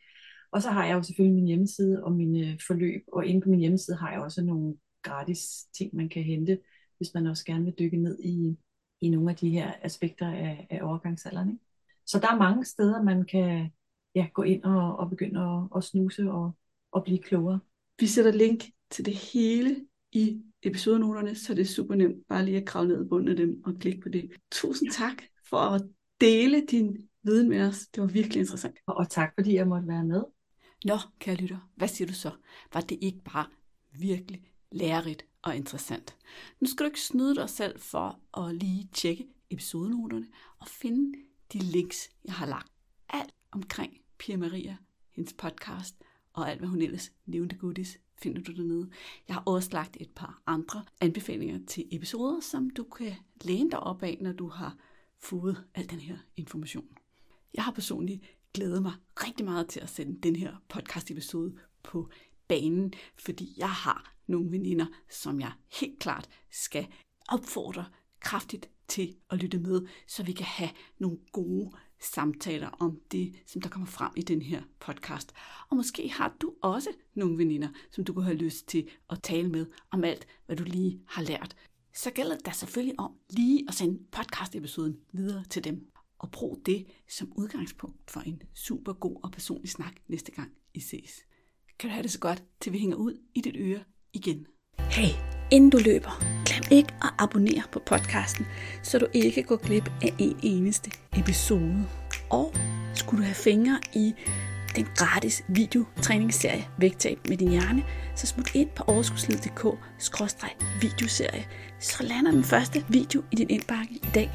Og så har jeg jo selvfølgelig min hjemmeside og mine forløb, og inde på min hjemmeside har jeg også nogle gratis ting, man kan hente, hvis man også gerne vil dykke ned i, i nogle af de her aspekter af, af overgangsalderen. Ikke? Så der er mange steder, man kan ja, gå ind og, og begynde at, at snuse og, og blive klogere. Vi sætter link til det hele i episodenoterne, så det er super nemt bare lige at kravle ned i bunden af dem og klikke på det. Tusind tak for at dele din viden med os. Det var virkelig interessant. Og tak fordi jeg måtte være med. Nå, kære lytter, hvad siger du så? Var det ikke bare virkelig lærerigt og interessant? Nu skal du ikke snyde dig selv for at lige tjekke episodenoterne og finde de links, jeg har lagt. Alt omkring Pia Maria, hendes podcast og alt, hvad hun ellers nævnte goodies, finder du dernede. Jeg har også lagt et par andre anbefalinger til episoder, som du kan læne dig op af, når du har fået al den her information. Jeg har personligt glædet mig rigtig meget til at sende den her podcast episode på banen, fordi jeg har nogle veninder, som jeg helt klart skal opfordre kraftigt til at lytte med, så vi kan have nogle gode samtaler om det, som der kommer frem i den her podcast. Og måske har du også nogle veninder, som du kunne have lyst til at tale med om alt, hvad du lige har lært. Så gælder det selvfølgelig om lige at sende podcast-episoden videre til dem. Og brug det som udgangspunkt for en super god og personlig snak næste gang I ses. Kan du have det så godt, til vi hænger ud i dit øre igen. Hey, inden du løber, glem ikke at abonnere på podcasten, så du ikke går glip af en eneste episode. Og skulle du have fingre i den gratis videotræningsserie Vægtab med din hjerne, så smut ind på overskudslivet.dk videoserie, så lander den første video i din indbakke i dag.